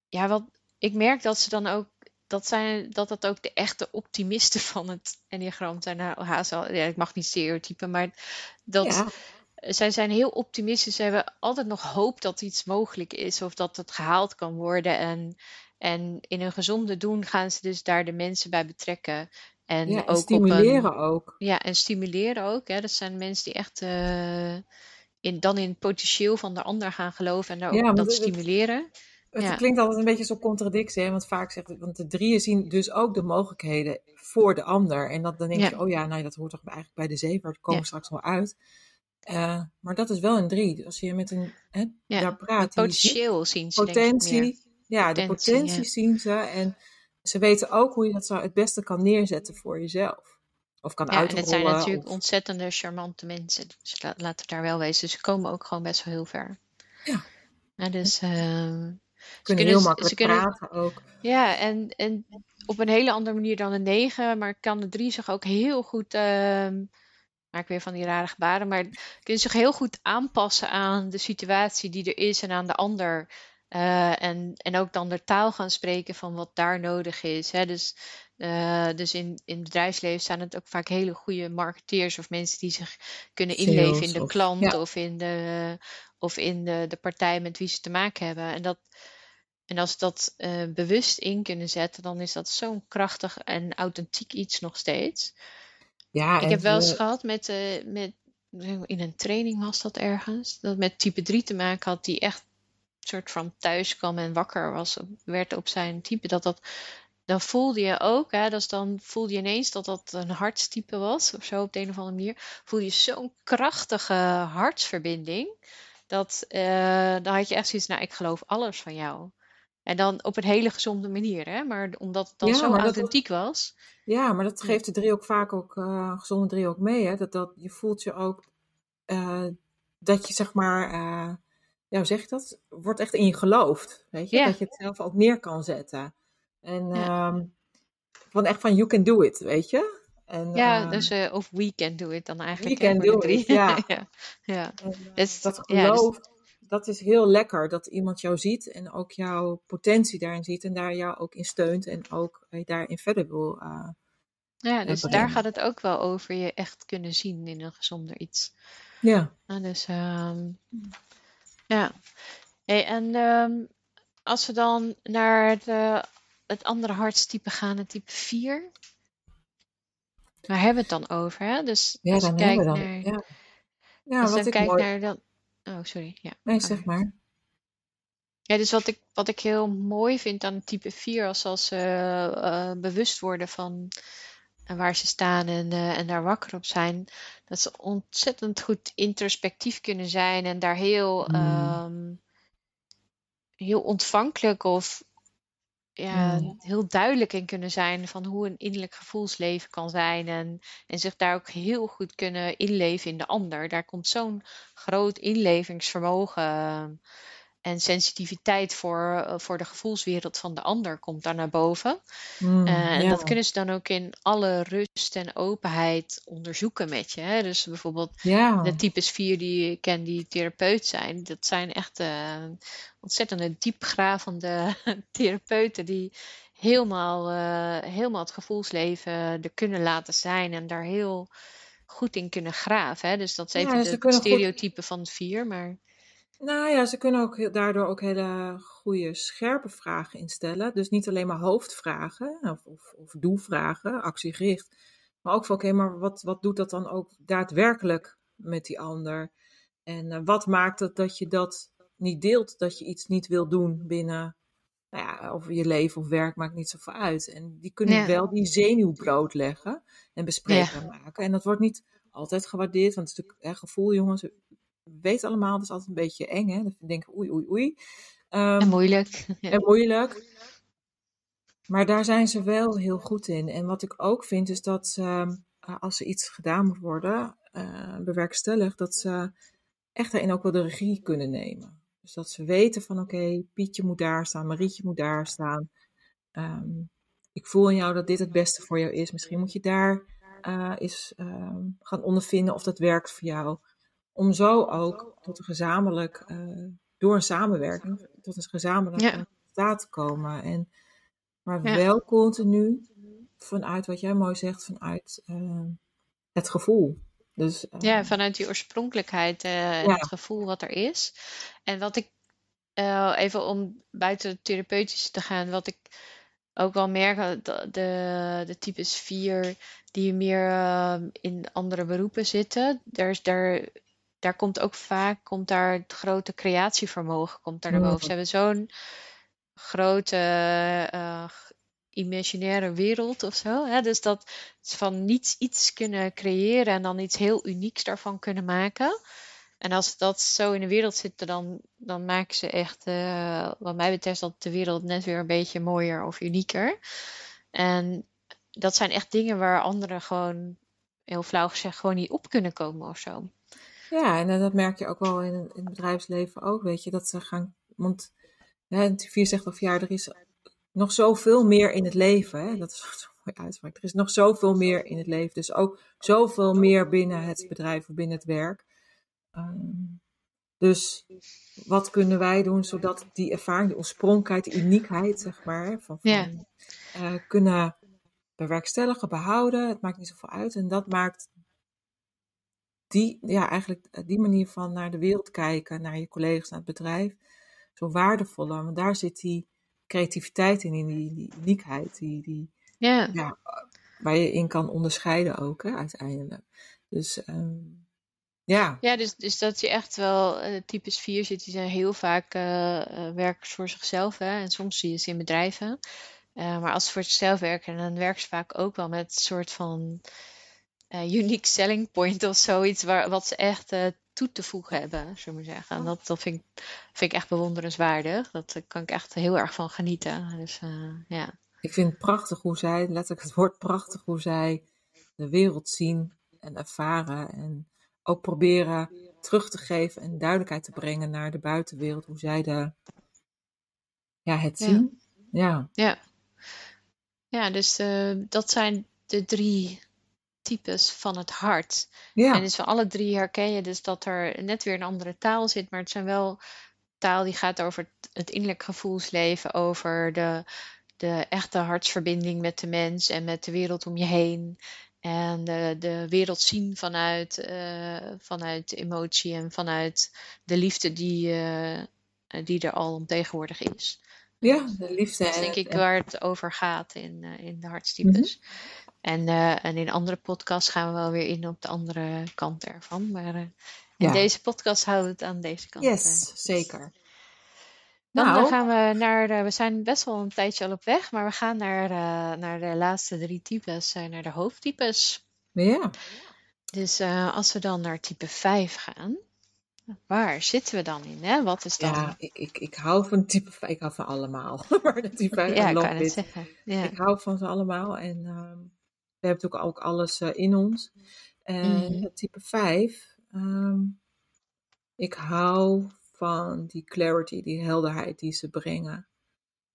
ja, wat ik merk dat ze dan ook. Dat, zijn, dat dat ook de echte optimisten van het enneagram zijn. Nou, haast al, ja, ik mag niet stereotypen, maar dat, Ja, zij zijn heel optimistisch. Ze hebben altijd nog hoop dat iets mogelijk is of dat het gehaald kan worden. En, en in een gezonde doen gaan ze dus daar de mensen bij betrekken. En ja, ook en stimuleren een. ook. Ja, en stimuleren ook. Hè. Dat zijn mensen die echt eh, in, dan in het potentieel van de ander gaan geloven en daar Ja, ook want dat stimuleren. Het Ja. klinkt altijd een beetje zo'n contradictie, hè? want vaak zegt het, want de drieën zien dus ook de mogelijkheden voor de ander. En dat, dan denk Ja. je, oh ja, nou, dat hoort toch eigenlijk bij de zeven, daar komen Ja. straks wel uit. Eh, maar dat is wel een drie. Als je met een, hè, daar praat, Potentieel zien ze denk ik meer. potentie, ja, de Potentie, zien ze. En ze weten ook hoe je dat zo het beste kan neerzetten voor jezelf. Of kan Ja, en het zijn natuurlijk of- ontzettende charmante mensen. Dus la- laten we daar wel wezen. Dus ze komen ook gewoon best wel heel ver. Ja. Ja, dus, ehm, kunnen kunnen heel makkelijk ze kunnen- praten ook. ja, en, en op een hele andere manier dan een 9. Maar kan de 3 zich ook heel goed. ehm maak weer van die rare gebaren. Maar kunnen zich heel goed aanpassen aan de situatie die er is en aan de ander. Uh, en, en ook dan de taal gaan spreken van wat daar nodig is. Hè? Dus, uh, dus in, in het bedrijfsleven staan het ook vaak hele goede marketeers of mensen die zich kunnen inleven in de of, klant ja. of in, de, of in de, de partij met wie ze te maken hebben. En, dat, en als ze dat uh, bewust in kunnen zetten, dan is dat zo'n krachtig en authentiek iets nog steeds. Ja, ik heb wel eens gehad met, met, in een training was dat ergens, dat met type 3 te maken had, die echt soort van thuis kwam en wakker was, werd op zijn type, dat dat, dan voelde je ook, hè, dus dan voelde je ineens dat dat een hartstype was, of zo op de een of andere manier, voelde je zo'n krachtige hartsverbinding, dat uh, dan had je echt zoiets, nou, ik geloof alles van jou. En dan op een hele gezonde manier, hè? maar omdat het dan zo authentiek was. Ja, maar dat geeft de drie ook vaak ook, uh, gezonde drie ook mee, hè? Dat, dat je voelt je ook, uh, dat je zeg maar ja, hoe zeg je dat? Wordt echt in je geloofd. Weet je? Dat je het zelf ook neer kan zetten. En ja. um, van echt van you can do it, weet je? En, ja, uh, dus uh, of we can do it dan eigenlijk. We can do it, ja. ja. ja. En, uh, dus, dat geloof, dus... dat is heel lekker. Dat iemand jou ziet en ook jouw potentie daarin ziet. En daar jou ook in steunt en ook daarin verder wil Ja, dus daar gaat het ook wel over je echt kunnen zien in een gezonder iets. Ja. dus um, ja. Hey, en um, als we dan naar het, uh, het andere hartstype gaan, het type 4. Waar hebben we het dan over? Hè? Dus ja, als dan je kijkt dan, naar. Ja, ja als wat ik kijkt mooi... naar dan. Oh, sorry. Ja. Nee, zeg maar. Ja, dus wat ik, wat ik heel mooi vind aan type 4, als, als ze uh, bewust worden van en waar ze staan en, uh, en daar wakker op zijn, dat ze ontzettend goed introspectief kunnen zijn en daar heel, Mm. um, heel ontvankelijk of ja, heel duidelijk in kunnen zijn van hoe een innerlijk gevoelsleven kan zijn en, en zich daar ook heel goed kunnen inleven in de ander. Daar komt zo'n groot inlevingsvermogen en sensitiviteit voor, uh, voor de gevoelswereld van de ander komt daar naar boven. Mm, Uh, en ja. dat kunnen ze dan ook in alle rust en openheid onderzoeken met je. Hè? Dus bijvoorbeeld de types 4 die ik ken die therapeut zijn, dat zijn echt uh, ontzettende diepgravende therapeuten die helemaal, uh, helemaal het gevoelsleven er kunnen laten zijn en daar heel goed in kunnen graven. Hè? Dus dat is Ja, even dus goed. stereotype van het 4, maar Nou ja, ze kunnen ook heel- daardoor ook hele goede, scherpe vragen instellen. Dus niet alleen maar hoofdvragen of, of, of doelvragen, actiegericht. Maar ook van, oké, maar wat, wat doet dat dan ook daadwerkelijk met die ander? En eh, wat maakt het dat je dat niet deelt, dat je iets niet wil doen binnen, nou ja, of je leven of werk, maakt niet zoveel uit. En die kunnen ja, wel die zenuw blootleggen en ja, bespreekbaar maken. En dat wordt niet altijd gewaardeerd, want het is natuurlijk hè, gevoel, jongens. We weten allemaal, dat is altijd een beetje eng, hè? Dat we denken, oei, oei, oei. en Ehm, moeilijk. En moeilijk. Maar daar zijn ze wel heel goed in. En wat ik ook vind, is dat ze, eh, als er iets gedaan moet worden, eh bewerkstelligd, dat ze echt daarin ook wel de regie kunnen nemen. Dus dat ze weten van, oké, Pietje moet daar staan, Marietje moet daar staan. Ehm, ik voel in jou dat dit het beste voor jou is. Misschien moet je daar eh, eens ehm, gaan ondervinden of dat werkt voor jou. Om zo ook tot een gezamenlijk, eh, door een samenwerking, tot een gezamenlijk Ja, resultaat te komen. En, maar ja, wel continu vanuit wat jij mooi zegt, vanuit eh, het gevoel. Dus ja, eh, vanuit die oorspronkelijkheid en het ja, gevoel wat er is. En wat ik, even om buiten het therapeutische te gaan, wat ik ook wel merk, de, de, de types 4 die meer in andere beroepen zitten, daar, is, daar, daar komt ook vaak komt daar het grote creatievermogen komt daar naar boven. Ze hebben zo'n grote eh, imaginaire wereld of zo. Hè? Dus dat ze van niets iets kunnen creëren en dan iets heel unieks daarvan kunnen maken. En als dat zo in de wereld zit, dan, dan maken ze echt, eh, wat mij betreft, dat de wereld net weer een beetje mooier of unieker. En dat zijn echt dingen waar anderen gewoon, heel flauw gezegd, gewoon niet op kunnen komen of zo. Ja, en eh, dat merk je ook wel in, in het bedrijfsleven ook, weet je, dat ze gaan, want hè, vier zegt of ja, er is nog zoveel meer in het leven, hè? dat is zo mooi uitspraak. Er is nog zoveel meer in het leven, dus ook zoveel meer binnen het bedrijf of binnen het werk. Ehm, Dus wat kunnen wij doen zodat die ervaring, die oorspronkelijkheid, die uniekheid, zeg maar, van, eh, kunnen bewerkstelligen, behouden. Het maakt niet zoveel uit. En dat maakt die, ja, eigenlijk eh, die manier van naar de wereld kijken, naar je collega's, naar het bedrijf, zo waardevoller. Want daar zit die creativiteit in, in die, die uniekheid, die, die, Ja. ja, waar je in kan onderscheiden ook, hè, uiteindelijk. Dus ehm, ja, Ja, dus, dus dat je echt wel eh, types 4 zit, die zijn heel vaak eh, eh, werkers voor zichzelf. Hè? En soms zie je ze in bedrijven. Eh, maar als ze voor zichzelf werken, dan werken ze vaak ook wel met een soort van eh, unique selling point of zoiets, waar, wat ze echt eh, toe te voegen hebben, zullen we maar zeggen. En dat, dat vind, ik, vind ik echt bewonderenswaardig. Dat daar kan ik echt heel erg van genieten. Dus eh, ja. ik vind het prachtig hoe zij, letterlijk het woord prachtig, hoe zij de wereld zien en ervaren. En ook proberen terug te geven en duidelijkheid te brengen naar de buitenwereld, hoe zij de, ja, het Ja. zien. Ja, Ja, ja dus eh, dat zijn de drie types van het hart. En ja, dus van alle drie herken je dus dat er net weer een andere taal zit, maar het zijn wel taal die gaat over het, innerlijk gevoelsleven, over de, de echte hartsverbinding met de mens en met de wereld om je heen. En de, de wereld zien vanuit, eh, vanuit emotie en vanuit de liefde die, eh, die er al tegenwoordig is. ja, de liefde Dat is en denk ik en, waar het over gaat in, eh, in de Mhm. hartstypes. En, eh, en in andere podcasts gaan we wel weer in op de andere kant ervan. Maar eh, in ja, deze podcast houden we het aan deze kant. eh. yes, zeker. Dan Nou, gaan we naar, de, we zijn best wel een tijdje al op weg, maar we gaan naar, eh, naar de laatste drie types, naar de hoofdtypes. ja, Dus als we dan naar type 5 gaan, waar zitten we dan in? Hè? Wat is dan... ja, ik, ik, ik hou van type, vijf- ik hou van allemaal. maar de type, I Ja, ik kan het zeggen. Ja. Ik hou van ze allemaal en ehm, we hebben natuurlijk ook alles eh, in ons. En Mhm. het type 5, ehm, ik hou van die clarity, die helderheid die ze brengen.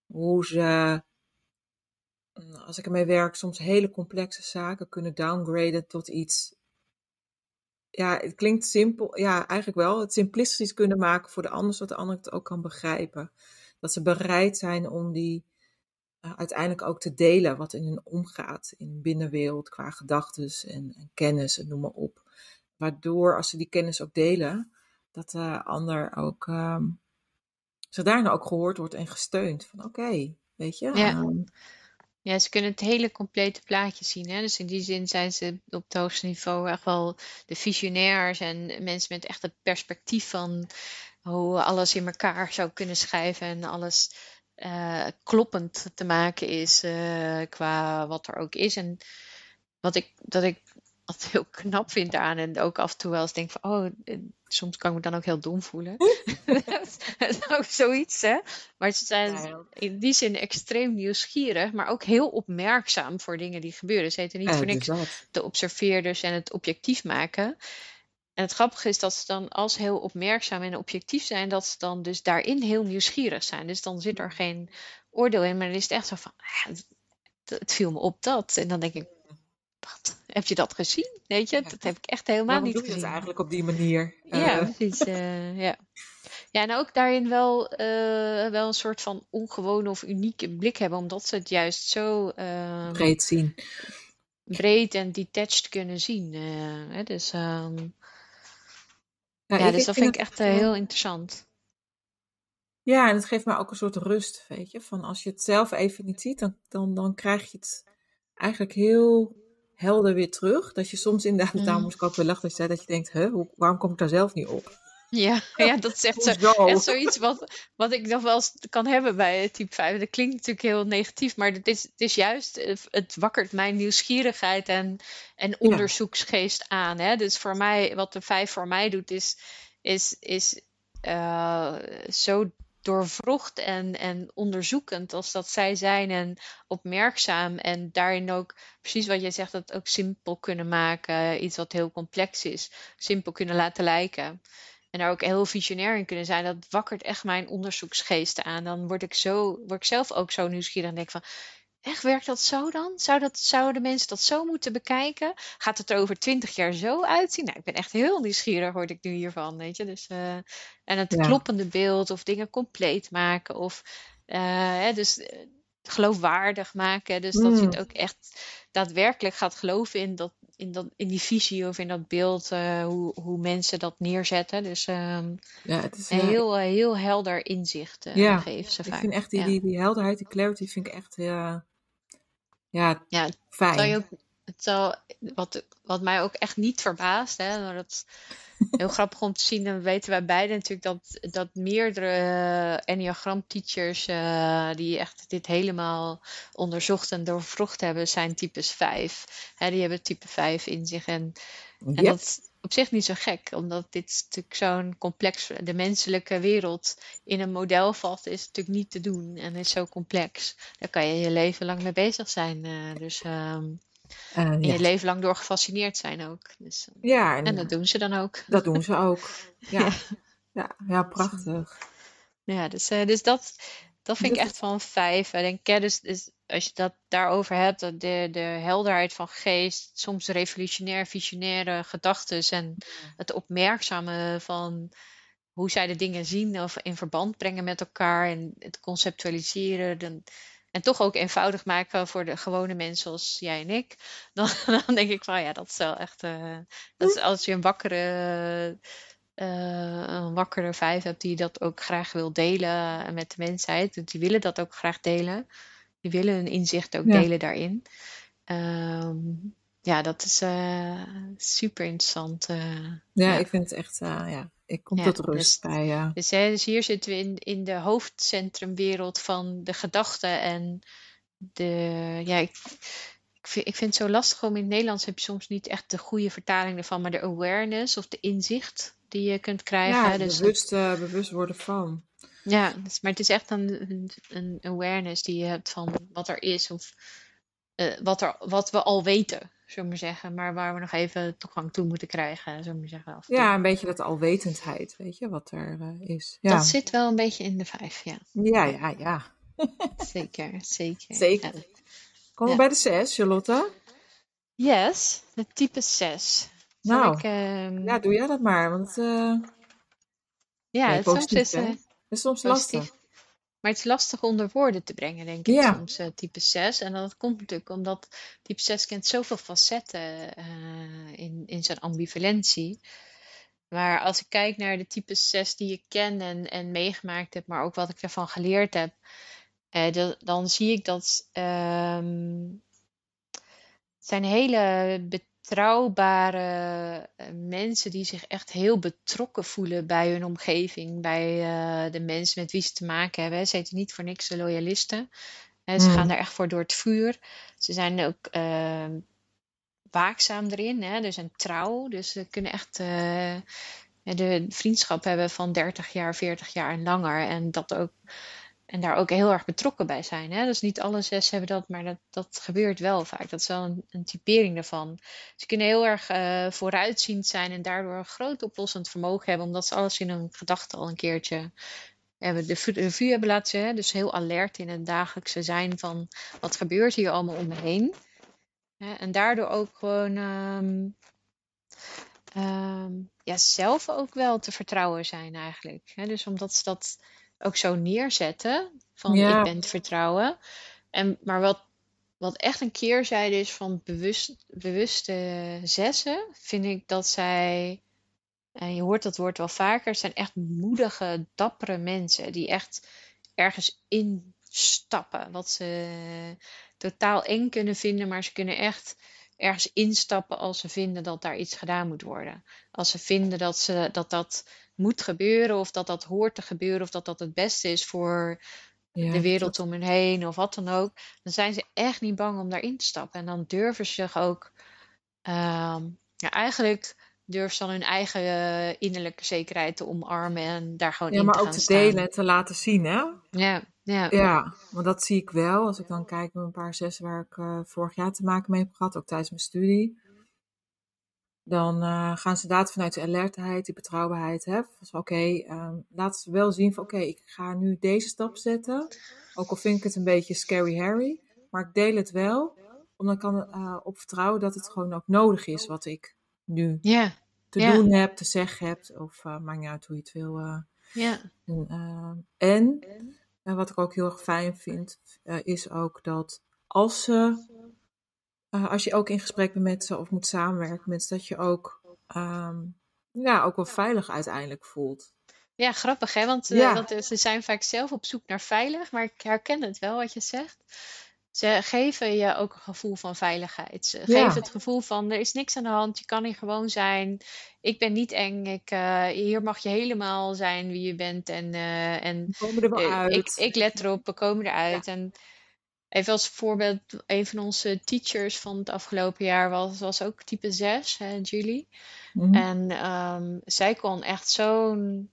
Hoe ze, mm, als ik ermee werk, soms hele complexe zaken kunnen downgraden tot iets. Ja, het klinkt simpel. Ja, eigenlijk wel. Het simplistisch kunnen maken voor de ander, zodat de ander het ook kan begrijpen. Dat ze bereid zijn om die uh, uiteindelijk ook te delen wat in hun omgaat. In hun binnenwereld, qua gedachten en, en, kennis en noem maar op. Waardoor, als ze die kennis ook delen, dat de ander ook um, zich daarna ook gehoord wordt en gesteund. Van oké, okay, weet je. Ja. Um, ja, ze kunnen het hele complete plaatje zien. Hè? Dus in die zin zijn ze op het hoogste niveau echt wel de visionairs en mensen met echt het perspectief van hoe alles in elkaar zou kunnen schrijven en alles uh, kloppend te maken is uh, qua wat er ook is. En wat ik, dat ik wat heel knap vind daaraan en ook af en toe wel eens denk van, oh, soms kan ik me dan ook heel dom voelen. dat is ook zoiets, hè. Maar ze zijn in die zin extreem nieuwsgierig, maar ook heel opmerkzaam voor dingen die gebeuren. Ze heten niet ja, voor niks de observeerders en het objectief maken. En het grappige is dat ze dan als heel opmerkzaam en objectief zijn, dat ze dan dus daarin heel nieuwsgierig zijn. Dus dan zit er geen oordeel in, maar dan is het echt zo van, ah, het, het viel me op dat. En dan denk ik, wat? Heb je dat gezien? Weet je, dat heb ik echt helemaal niet doe je gezien. het eigenlijk op die manier? Ja, Uh, precies. Uh, ja. ja, en ook daarin wel, uh, wel een soort van ongewone of unieke blik hebben, omdat ze het juist zo uh, breed zien. breed en detached kunnen zien. Hè? Dus, um, ja, ja, ik, dus ik dat vind ik echt uh, heel interessant. Ja, en het geeft me ook een soort rust, weet je. Van als je het zelf even niet ziet, dan, dan, dan krijg je het eigenlijk heel helder weer terug. Dat je soms inderdaad, Mm. daarom moest ik ook weer lachen, dat je zei dat je denkt, hoe, waarom kom ik daar zelf niet op? Ja, ja dat is echt, zo, echt zoiets wat, wat ik nog wel eens kan hebben bij type 5. Dat klinkt natuurlijk heel negatief, maar het is, het is juist, eh, het wakkert mijn nieuwsgierigheid en, en onderzoeksgeest aan. Hè? Dus voor mij, wat de 5 voor mij doet, is, is, is uh, zo doorvrocht en, en onderzoekend als dat zij zijn en opmerkzaam en daarin ook precies wat jij zegt, dat ook simpel kunnen maken, iets wat heel complex is, simpel kunnen laten lijken. En daar ook heel visionair in kunnen zijn, dat wakkert echt mijn onderzoeksgeest aan. Dan word ik, zo, word ik zelf ook zo nieuwsgierig en denk van, echt werkt dat zo dan? Zou dat, zouden mensen dat zo moeten bekijken? Gaat het er over twintig jaar zo uitzien? Nou, ik ben echt heel nieuwsgierig, hoorde ik nu hiervan, weet je. Dus, uh, en het kloppende beeld of dingen compleet maken of... Uh, hè, dus geloofwaardig maken. Dus dat je het mm. ook echt daadwerkelijk gaat geloven in, dat, in, dat, in die visie of in dat beeld, uh, hoe, hoe mensen dat neerzetten. Dus um, ja, het is, een heel, uh, heel helder inzicht uh, ja, geven ze ik vaak. Ik vind echt die, die, die helderheid, die clarity, vind ik echt ja, ja, fijn. Ook, het zal, wat, wat mij ook echt niet verbaast, hè, maar dat heel grappig om te zien. Dan weten wij beiden natuurlijk dat, dat meerdere uh, Enneagram teachers uh, die echt dit helemaal onderzocht en doorvrocht hebben, zijn types 5. Hè, die hebben type 5 in zich. En, en dat is op zich niet zo gek, omdat dit natuurlijk zo'n complex, de menselijke wereld in een model valt, is natuurlijk niet te doen en is zo complex. Daar kan je je leven lang mee bezig zijn. Uh, dus. Um, uh, en je leven lang door gefascineerd zijn ook. Dus, uh, ja, en, en, dat doen ze dan ook. Dat doen ze ook. Ja, ja. ja, prachtig. Ja, dus, dus dat, dat vind ik echt van vijf. Ik denk, ja, dus, dus als je dat daarover hebt, de, de helderheid van geest, soms revolutionair, visionaire gedachten en het opmerkzame van hoe zij de dingen zien of in verband brengen met elkaar en het conceptualiseren. Dan, en toch ook eenvoudig maken voor de gewone mensen zoals jij en ik, dan, dan denk ik van ja, dat is wel echt. Uh, dat is als je een wakkere, uh, een wakkere vijf hebt die dat ook graag wil delen met de mensheid, die willen dat ook graag delen. Die willen hun inzicht ook delen daarin. Um, ja, dat is uh, super interessant. ja, ja, ik vind het echt, ja, ik kom tot rust dus, bij. Ja. Dus, hè, dus hier zitten we in, in de hoofdcentrumwereld van de gedachten en de. Ja, ik, ik, vind, ik vind het zo lastig om in het Nederlands heb je soms niet echt de goede vertaling ervan, maar de awareness of de inzicht die je kunt krijgen. Ja, dus, bewust, uh, bewust worden van. Ja, dus, maar het is echt een, een, een, awareness die je hebt van wat er is of uh, wat, er, wat we al weten zullen we zeggen. Maar waar we nog even toegang toe moeten krijgen, zullen we zeggen. ja, een beetje dat alwetendheid, weet je, wat er uh, is. Ja. Dat zit wel een beetje in de vijf, ja. Ja, ja, ja. zeker, zeker. Zeker. Ja. Komen we bij de zes, Charlotte? Yes, de type 6. Nou, ik, uh, ja, doe jij dat maar, want uh, ja, het soms is, uh, is soms lastig. Maar het is lastig onder woorden te brengen, denk ik, ja. soms, uh, type 6. En dat komt natuurlijk omdat type 6 kent zoveel facetten uh, in, in zijn ambivalentie. Maar als ik kijk naar de type 6 die ik ken en, en meegemaakt heb, maar ook wat ik ervan geleerd heb, uh, de, dan zie ik dat um, zijn hele betrouwbare uh, mensen die zich echt heel betrokken voelen bij hun omgeving, bij uh, de mensen met wie ze te maken hebben. Ze heten niet voor niks de loyalisten. Uh, ze mm. gaan daar echt voor door het vuur. Ze zijn ook ehm, waakzaam erin, hè? dus een trouw. Dus ze kunnen echt de vriendschap hebben van 30 jaar, 40 jaar en langer. En dat ook en daar ook heel erg betrokken bij zijn. Hè? Dus niet alle zes hebben dat, maar dat, dat gebeurt wel vaak. Dat is wel een, een typering daarvan. Ze kunnen heel erg uh, vooruitziend zijn en daardoor een groot oplossend vermogen hebben, omdat ze alles in hun gedachten al een keertje hebben de revue hebben laten zien. Dus heel alert in het dagelijkse zijn van wat gebeurt hier allemaal om me heen. En daardoor ook gewoon um, um, ja, zelf ook wel te vertrouwen zijn eigenlijk. Dus omdat ze dat ook zo neerzetten. Van ik ben te vertrouwen. En, maar wat, wat echt een keerzijde is van bewust, bewuste zessen, vind ik dat zij, en je hoort dat woord wel vaker, zijn echt moedige, dappere mensen die echt ergens instappen. Wat ze totaal eng kunnen vinden, maar ze kunnen echt ergens instappen als ze vinden dat daar iets gedaan moet worden. Als ze vinden dat ze, dat, dat moet gebeuren, of dat dat hoort te gebeuren, of dat dat het beste is voor de wereld om hen heen, of wat dan ook, dan zijn ze echt niet bang om daarin te stappen. En dan durven ze zich ook, uh, ja, eigenlijk durven ze dan hun eigen uh, innerlijke zekerheid te omarmen en daar gewoon ja, in te gaan Ja, maar ook te delen en te laten zien, hè? Ja, ja. Ja, want dat zie ik wel. Als ik dan kijk naar een paar zessen waar ik uh, vorig jaar te maken mee heb gehad, ook tijdens mijn studie dan uh, gaan ze inderdaad vanuit de alertheid, die betrouwbaarheid. Hè, oké, okay, um, laten ze wel zien van oké, okay, ik ga nu deze stap zetten. Ook al vind ik het een beetje scary Harry. maar ik deel het wel, omdat ik kan uh, op vertrouwen dat het gewoon ook nodig is wat ik nu te doen heb, te zeggen heb, of uh, maakt niet uit hoe je het wil. eh. ja. en eh, en eh, wat ik ook heel erg fijn vind, eh, is ook dat als ze, eh, als je ook in gesprek bent met ze of moet samenwerken met ze, dat je ook, ehm, ja, ook wel veilig uiteindelijk voelt. Ja, grappig hè, want, eh, want eh, ze zijn vaak zelf op zoek naar veilig, maar ik herken het wel wat je zegt. Ze geven je ook een gevoel van veiligheid. Ze geven het gevoel van er is niks aan de hand, je kan hier gewoon zijn. Ik ben niet eng, ik, hier mag je helemaal zijn wie je bent. En, en we komen er wel eh, ik, uit. ik let erop, we komen Ja. eruit. En even als voorbeeld, een van onze teachers van het afgelopen jaar was, was ook type 6, hè, Julie. Mhm. En ehm, zij kon echt zo'n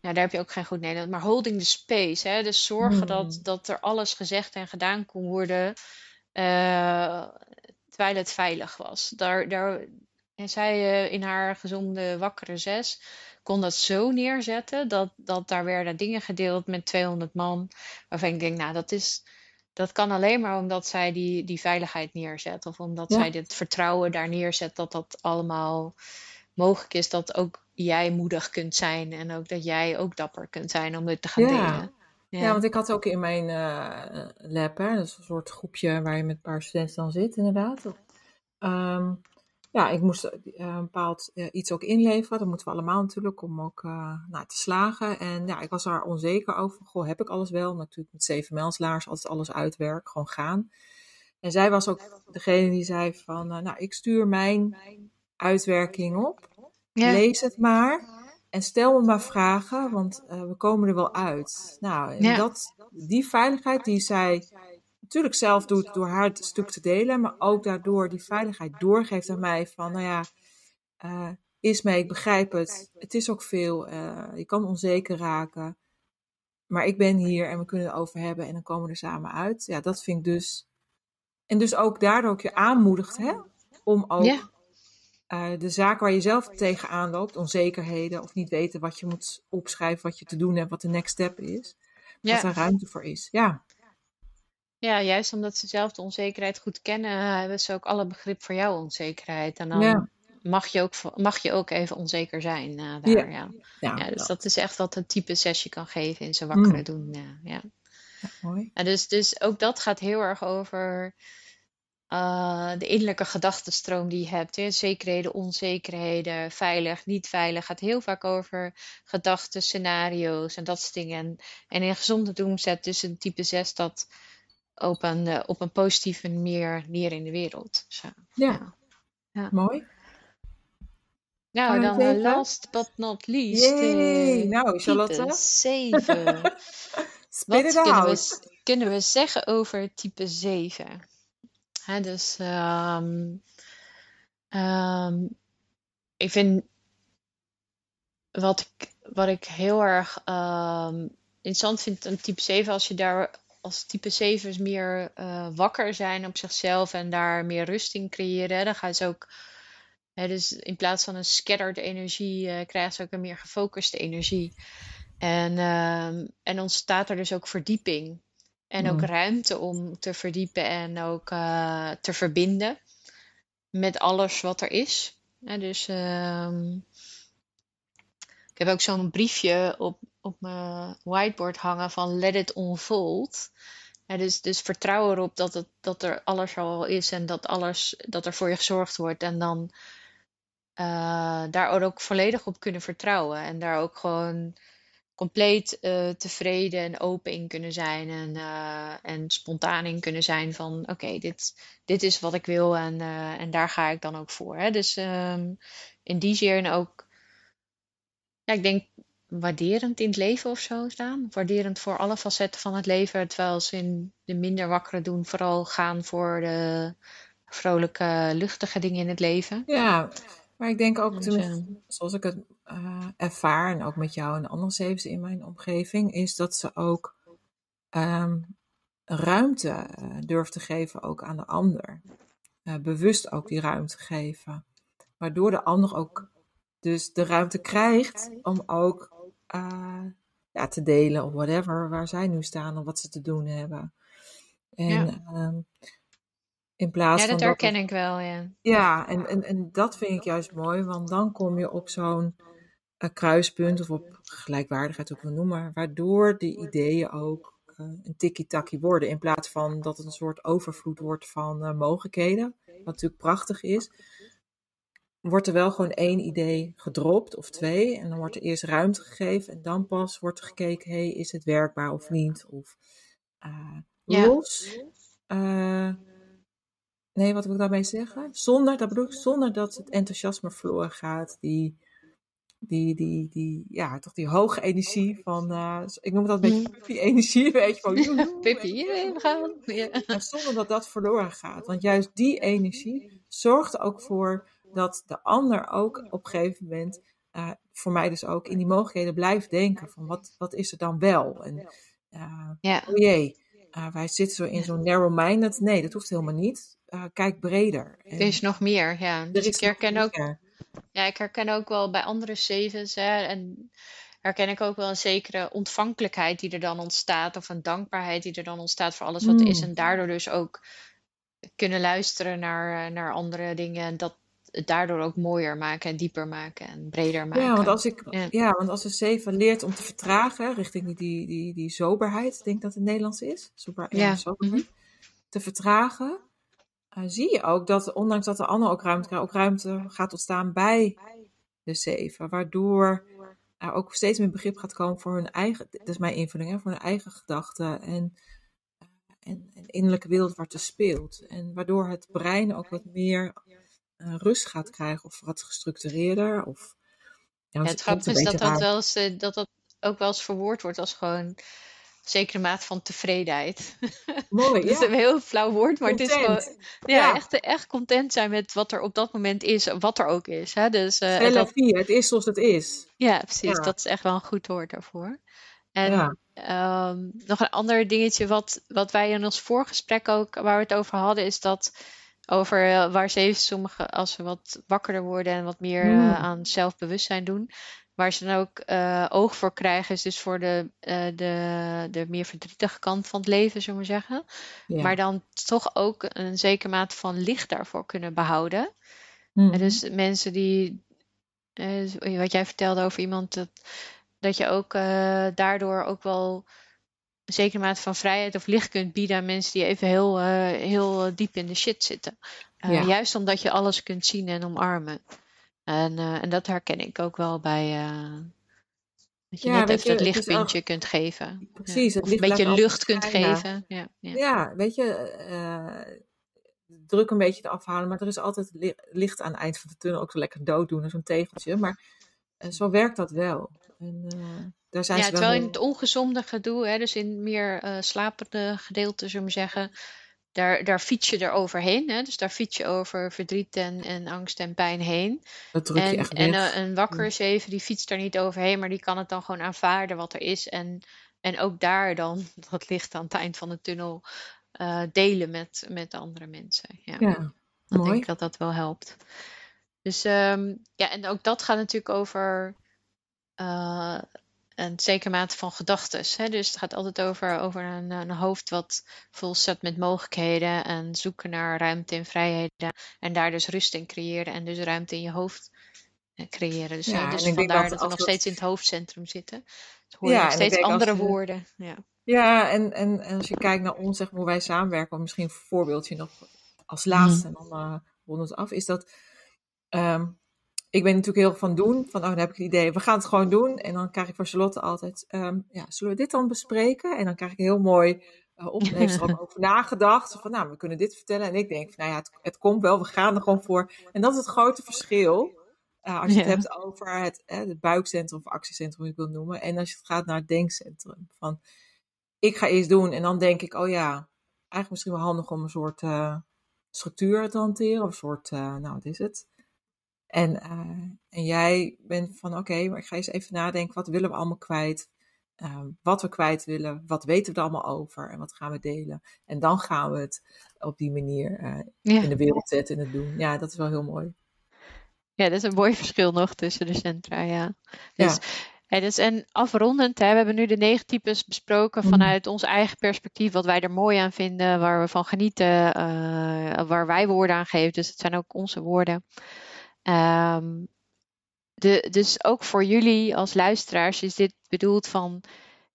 ja, daar heb je ook geen goed Nederlands. Maar holding the space. Hè? Dus zorgen dat, Hmm. dat er alles gezegd en gedaan kon worden. eh, terwijl het veilig was. Daar, daar, en zij eh, in haar gezonde wakkere zes kon dat zo neerzetten. Dat, dat daar werden dingen gedeeld met 200 man. Waarvan ik denk, nou dat is... Dat kan alleen maar omdat zij die, die veiligheid neerzet. Of omdat zij dit vertrouwen daar neerzet. Dat dat allemaal mogelijk is dat ook jij moedig kunt zijn en ook dat jij ook dapper kunt zijn om dit te gaan ja. delen. Ja, Ja, want ik had ook in mijn eh, lab, hè, dat is een soort groepje waar je met een paar studenten dan zit, inderdaad. Ehm, ja, ik moest eh, een bepaald eh, iets ook inleveren. Dat moeten we allemaal natuurlijk, om ook eh, nou, te slagen. En ja, ik was daar onzeker over. Goh, heb ik alles wel? Natuurlijk met zeven mijlslaars altijd alles uitwerk, gewoon gaan. En zij was ook degene die zei van, nou, ik stuur mijn uitwerking op. ja, Lees het maar en stel me maar vragen, want we komen er wel uit. Nou, ja, dat, die veiligheid die zij natuurlijk zelf doet door haar het stuk te delen, maar ook daardoor die veiligheid doorgeeft aan mij van, nou ja, eh Ismee, ik begrijp het. Het is ook veel. eh, je kan onzeker raken. Maar ik ben hier en we kunnen het over hebben en dan komen we er samen uit. Ja, dat vind ik dus. En dus ook daardoor ook je aanmoedigt, hè? Om ook ja, eh, de zaken waar je zelf tegenaan loopt, onzekerheden of niet weten wat je moet opschrijven, wat je te doen hebt, wat de next step is, dat daar ruimte voor is. Ja, Ja, juist omdat ze zelf de onzekerheid goed kennen, hebben ze ook alle begrip voor jouw onzekerheid. En ja, dan mag je ook, mag je ook even onzeker zijn eh, ja, daar, ja. ja, Ja, dus dat. is echt wat een type sessie kan geven in zijn wakkere Mm, doen. Ja, mooi. Dus, dus ook dat gaat heel erg over eh, de innerlijke gedachtenstroom die je hebt. Hè? Zekerheden, onzekerheden, veilig, niet veilig. Gaat heel vaak over gedachten, scenario's en dat soort dingen. En, en in gezonde doen zet dus een type 6 dat op een, eh, op een positieve manier neer in de wereld. Zo, Ja, ja, mooi. Nou, dan even? last but not least, eh, Nou, type Charlotte, 7. spit it Wat kunnen we, kunnen we zeggen over type 7? Hè, dus ehm, ehm, ik vind wat ik, wat ik heel erg ehm, interessant vind aan type 7, als je daar als type 7's meer eh, wakker zijn op zichzelf en daar meer rust in creëren, dan gaan ze ook, hè, dus in plaats van een scattered energie, eh, krijgen ze ook een meer gefocuste energie. En, ehm, en ontstaat er dus ook verdieping. En ook Mm, ruimte om te verdiepen en ook eh, te verbinden met alles wat er is. Dus ehm, ik heb ook zo'n briefje op, op mijn whiteboard hangen van Let it unfold. Dus, dus vertrouw erop dat, het, dat er alles al is en dat, alles, dat er voor je gezorgd wordt. En dan eh, daar ook volledig op kunnen vertrouwen. En daar ook gewoon compleet eh, tevreden en open in kunnen zijn. En, eh, en spontaan in kunnen zijn van oké, dit, dit is wat ik wil en, en daar ga ik dan ook voor. Hè? Dus ehm, in die zin ook, ja, ik denk waarderend in het leven of zo staan. Waarderend voor alle facetten van het leven. Terwijl ze in de minder wakkere doen vooral gaan voor de vrolijke, luchtige dingen in het leven. Ja, maar ik denk ook, Dus, zoals ik het eh, ervaar, en ook met jou en de andere zevens in mijn omgeving, is dat ze ook ehm, ruimte eh, durft te geven ook aan de ander. Eh, bewust ook die ruimte geven. Waardoor de ander ook dus de ruimte krijgt om ook eh, ja, te delen of whatever, waar zij nu staan of wat ze te doen hebben. En Ja. ehm, in plaats Ja, van dat dat herken ik wel, ja. ja, en, en, en dat vind ik juist mooi, want dan kom je op zo'n eh, kruispunt of op gelijkwaardigheid, ook wel noemen, waardoor die ideeën ook eh, een tikkie-takkie worden, in plaats van dat het een soort overvloed wordt van mogelijkheden, wat natuurlijk prachtig is, wordt er wel gewoon één idee gedropt of twee. En dan wordt er eerst ruimte gegeven en dan pas wordt er gekeken, hey, is het werkbaar of niet? Of Ja. los. eh, nee, wat wil ik daarmee zeggen? Zonder, dat bedoel ik, zonder dat het enthousiasme verloren gaat. Die, die, die, die, ja, toch die hoge energie van, eh, ik noem het altijd een beetje Mm. puppy energie, weet je, van je. hierheen gaan. Ja. Zonder dat dat verloren gaat. Want juist die energie zorgt ook voor dat de ander ook op een gegeven moment, eh, voor mij dus ook, in die mogelijkheden blijft denken. Van wat, wat is er dan wel? En eh, Ja. oh jee, eh, wij zitten zo in zo'n narrow-minded. Nee, dat hoeft helemaal niet. Eh, kijk breder. Er is nog meer, ja. Dus ik herken ook, meer. ja, ik herken ook wel bij andere zevens, hè, en herken ik ook wel een zekere ontvankelijkheid die er dan ontstaat, of een dankbaarheid die er dan ontstaat voor alles wat er is, Mm. en daardoor dus ook kunnen luisteren naar, eh, naar andere dingen en dat het daardoor ook mooier maken en dieper maken en breder Ja, want maken. als ik, Ja. ja, want als de zeven leert om te vertragen, richting die, die, die, die soberheid, ik denk dat het Nederlands is, sober, ja, mhm. te vertragen, eh, zie je ook dat, ondanks dat de ander ook ruimte krijgt, ook ruimte gaat ontstaan bij de zeven, waardoor er ook steeds meer begrip gaat komen voor hun eigen, dat is mijn invulling, hè, voor hun eigen gedachten en, en, en innerlijke wereld waar het speelt. En waardoor het brein ook wat meer rust gaat krijgen, of wat gestructureerder, of ja, Ja, het grappige is dat dat, wel eens, eh, dat dat ook wel eens verwoord wordt als gewoon zekere mate van tevredenheid. Mooi, Dat is ja. een heel flauw woord, maar het is gewoon ja, Ja. echt, echt content zijn met wat er op dat moment is, wat er ook is. Hè? Dus eh, la dat, het is zoals het is. ja, precies, Ja, dat is echt wel een goed woord daarvoor. En ehm, nog een ander dingetje wat, wat wij in ons voorgesprek ook, waar we het over hadden, is dat over eh, waar ze sommigen, als ze wat wakkerder worden en wat meer eh, Mm, aan zelfbewustzijn doen, waar ze dan ook eh, oog voor krijgen, is dus voor de, eh, de, de meer verdrietige kant van het leven, zullen we maar zeggen. Maar dan toch ook een zekere mate van licht daarvoor kunnen behouden. En Mhm. dus mensen die, eh, wat jij vertelde over iemand, dat, dat je ook eh, daardoor ook wel zekere mate van vrijheid of licht kunt bieden aan mensen die even heel, eh, heel diep in de shit zitten. Eh, Ja. juist omdat je alles kunt zien en omarmen. En, eh, en dat herken ik ook wel bij, dat je Ja, net even je, dat ook, lichtpuntje kunt geven. Precies, Of een beetje lucht kunt geven. Ja, ja. Ja, weet je, druk een beetje eraf halen, maar er is altijd li- licht aan het eind van de tunnel, ook zo lekker dooddoen, zo'n tegeltje. Maar zo werkt dat wel. En daar zijn Ja, ze wel terwijl in het ongezonde gedoe, hè, dus in meer eh slapende gedeelte, zullen we zeggen, daar, daar fiets je er overheen. Hè, dus daar fiets je over verdriet en, en angst en pijn heen. Dat druk je En, echt en eh, een wakker zeven, die fietst daar niet overheen, maar die kan het dan gewoon aanvaarden wat er is. En, en ook daar dan dat licht aan het eind van de tunnel eh, delen met, met de andere mensen. Ja, Ja, dan denk ik dat dat wel helpt. Dus ehm, ja, en ook dat gaat natuurlijk over een zekere mate van gedachtes. Hè? Dus het gaat altijd over, over een, een hoofd wat vol staat met mogelijkheden en zoeken naar ruimte en vrijheden. En daar dus rust in creëren en dus ruimte in je hoofd eh, creëren. Dus, eh, Ja, dus vandaar dat dat we nog steeds in het hoofdcentrum zitten. Hoor je nog Ja, ik steeds andere woorden. Ja. Ja, en, en, en als je kijkt naar ons, zeg maar, hoe wij samenwerken, misschien een voorbeeldje nog als Mhm. laatste, en dan uh, ronden we het af, is dat um, ik ben natuurlijk heel van doen, van oh, dan heb ik het idee, we gaan het gewoon doen. En dan krijg ik van Charlotte altijd, um, ja, zullen we dit dan bespreken? En dan krijg ik heel mooi uh, op, en heeft er ook over nagedacht, van nou, we kunnen dit vertellen. En ik denk, van, nou ja, het, het komt wel, we gaan er gewoon voor. En dat is het grote verschil. Uh, als je ja. het hebt over het, eh, het buikcentrum of actiecentrum, ik wil het noemen. En als je het gaat naar het denkcentrum. Van, ik ga eerst doen en dan denk ik, oh ja, eigenlijk misschien wel handig om een soort uh, structuur te hanteren. Of een soort, nou wat is het? En, uh, en jij bent van, oké, okay, maar ik ga eens even nadenken, wat willen we allemaal kwijt? wat we kwijt willen, wat weten we er allemaal over en wat gaan we delen? En dan gaan we het op die manier ja. in de wereld zetten en het doen. Ja, dat is wel heel mooi. Ja, dat is een mooi verschil nog tussen de centra, ja. Dus, ja. Ja, dus en afrondend, hè, we hebben nu de negen types besproken Mhm. vanuit ons eigen perspectief, wat wij er mooi aan vinden, waar we van genieten, eh, waar wij woorden aan geven. Dus het zijn ook onze woorden. Ehm, de, dus ook voor jullie als luisteraars is dit bedoeld van,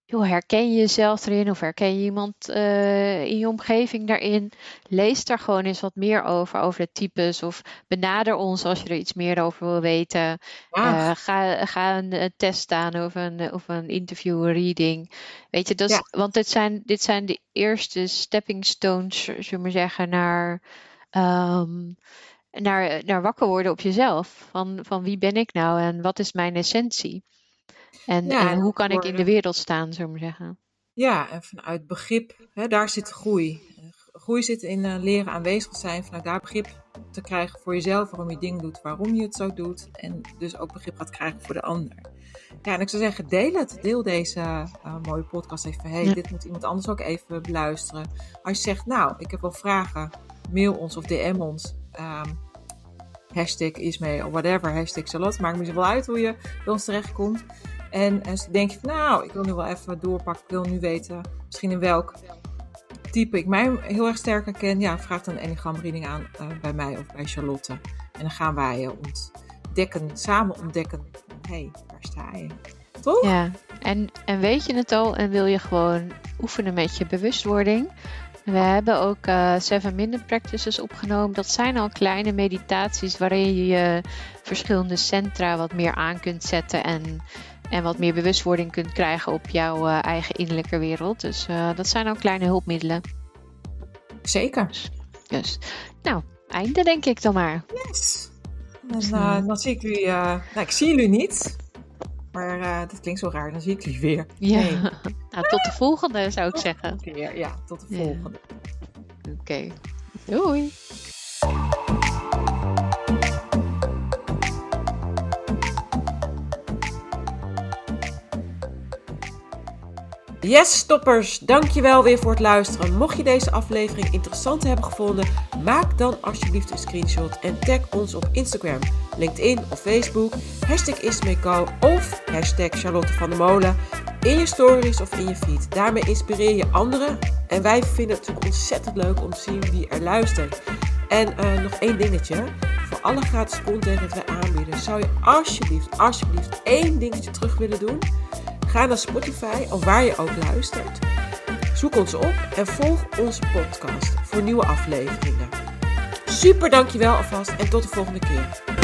joh, herken je jezelf erin of herken je iemand eh, in je omgeving daarin? Lees daar gewoon eens wat meer over, over de types of benader ons als je er iets meer over wil weten. Ja, Eh, ga, ga een, een test aan of een, of een interview, een reading. Weet je, dat Ja. want dit zijn, dit zijn de eerste stepping stones, zullen we maar zeggen, naar, ehm, naar, naar wakker worden op jezelf. Van, van wie ben ik nou en wat is mijn essentie? En, Ja, en hoe kan ik in de wereld staan, zullen we zeggen. ja, en vanuit begrip, hè, daar zit groei. Groei zit in eh, leren aanwezig zijn, vanuit daar begrip te krijgen voor jezelf, waarom je dingen doet, waarom je het zo doet. En dus ook begrip gaat krijgen voor de ander. Ja, en ik zou zeggen, deel het. Deel deze eh, mooie podcast even. Hey, Ja. dit moet iemand anders ook even beluisteren. Als je zegt, nou, ik heb wel vragen, mail ons of DM ons. Ehm hashtag Ismee of whatever, hashtag Charlotte. Maakt me niet zoveel uit hoe je bij ons terechtkomt. En als je denkt, van, nou, ik wil nu wel even doorpakken. Ik wil nu weten, misschien in welk type ik mij heel erg sterk herken. Ja, vraag dan een enneagram reading aan eh, bij mij of bij Charlotte. En dan gaan wij eh, ontdekken, samen ontdekken. Hé, hey, waar sta je? Toch? Ja, en, en weet je het al en wil je gewoon oefenen met je bewustwording? We hebben ook eh, Seven Minute Practices opgenomen. Dat zijn al kleine meditaties waarin je je verschillende centra wat meer aan kunt zetten en, en wat meer bewustwording kunt krijgen op jouw eh, eigen innerlijke wereld. Dus eh, dat zijn al kleine hulpmiddelen. Zeker. Dus, nou, einde denk ik dan maar. Yes. Dan zie ik jullie, nou ik zie jullie niet. Maar eh dat klinkt zo raar, dan zie ik jullie weer. Ja, Nee. nou, tot de volgende zou ik zeggen. Ja, ja, tot de volgende. Oké, doei. Yes, stoppers, dankjewel weer voor het luisteren. Mocht je deze aflevering interessant hebben gevonden, maak dan alsjeblieft een screenshot en tag ons op Instagram, LinkedIn of Facebook, hashtag Ismeco of hashtag Charlotte van der Molen in je stories of in je feed. Daarmee inspireer je anderen en wij vinden het natuurlijk ontzettend leuk om te zien wie er luistert. En eh, nog één dingetje, voor alle gratis content dat wij aanbieden, zou je alsjeblieft, alsjeblieft één dingetje terug willen doen. Ga naar Spotify of waar je ook luistert. Zoek ons op en volg onze podcast voor nieuwe afleveringen. Super dankjewel alvast en tot de volgende keer.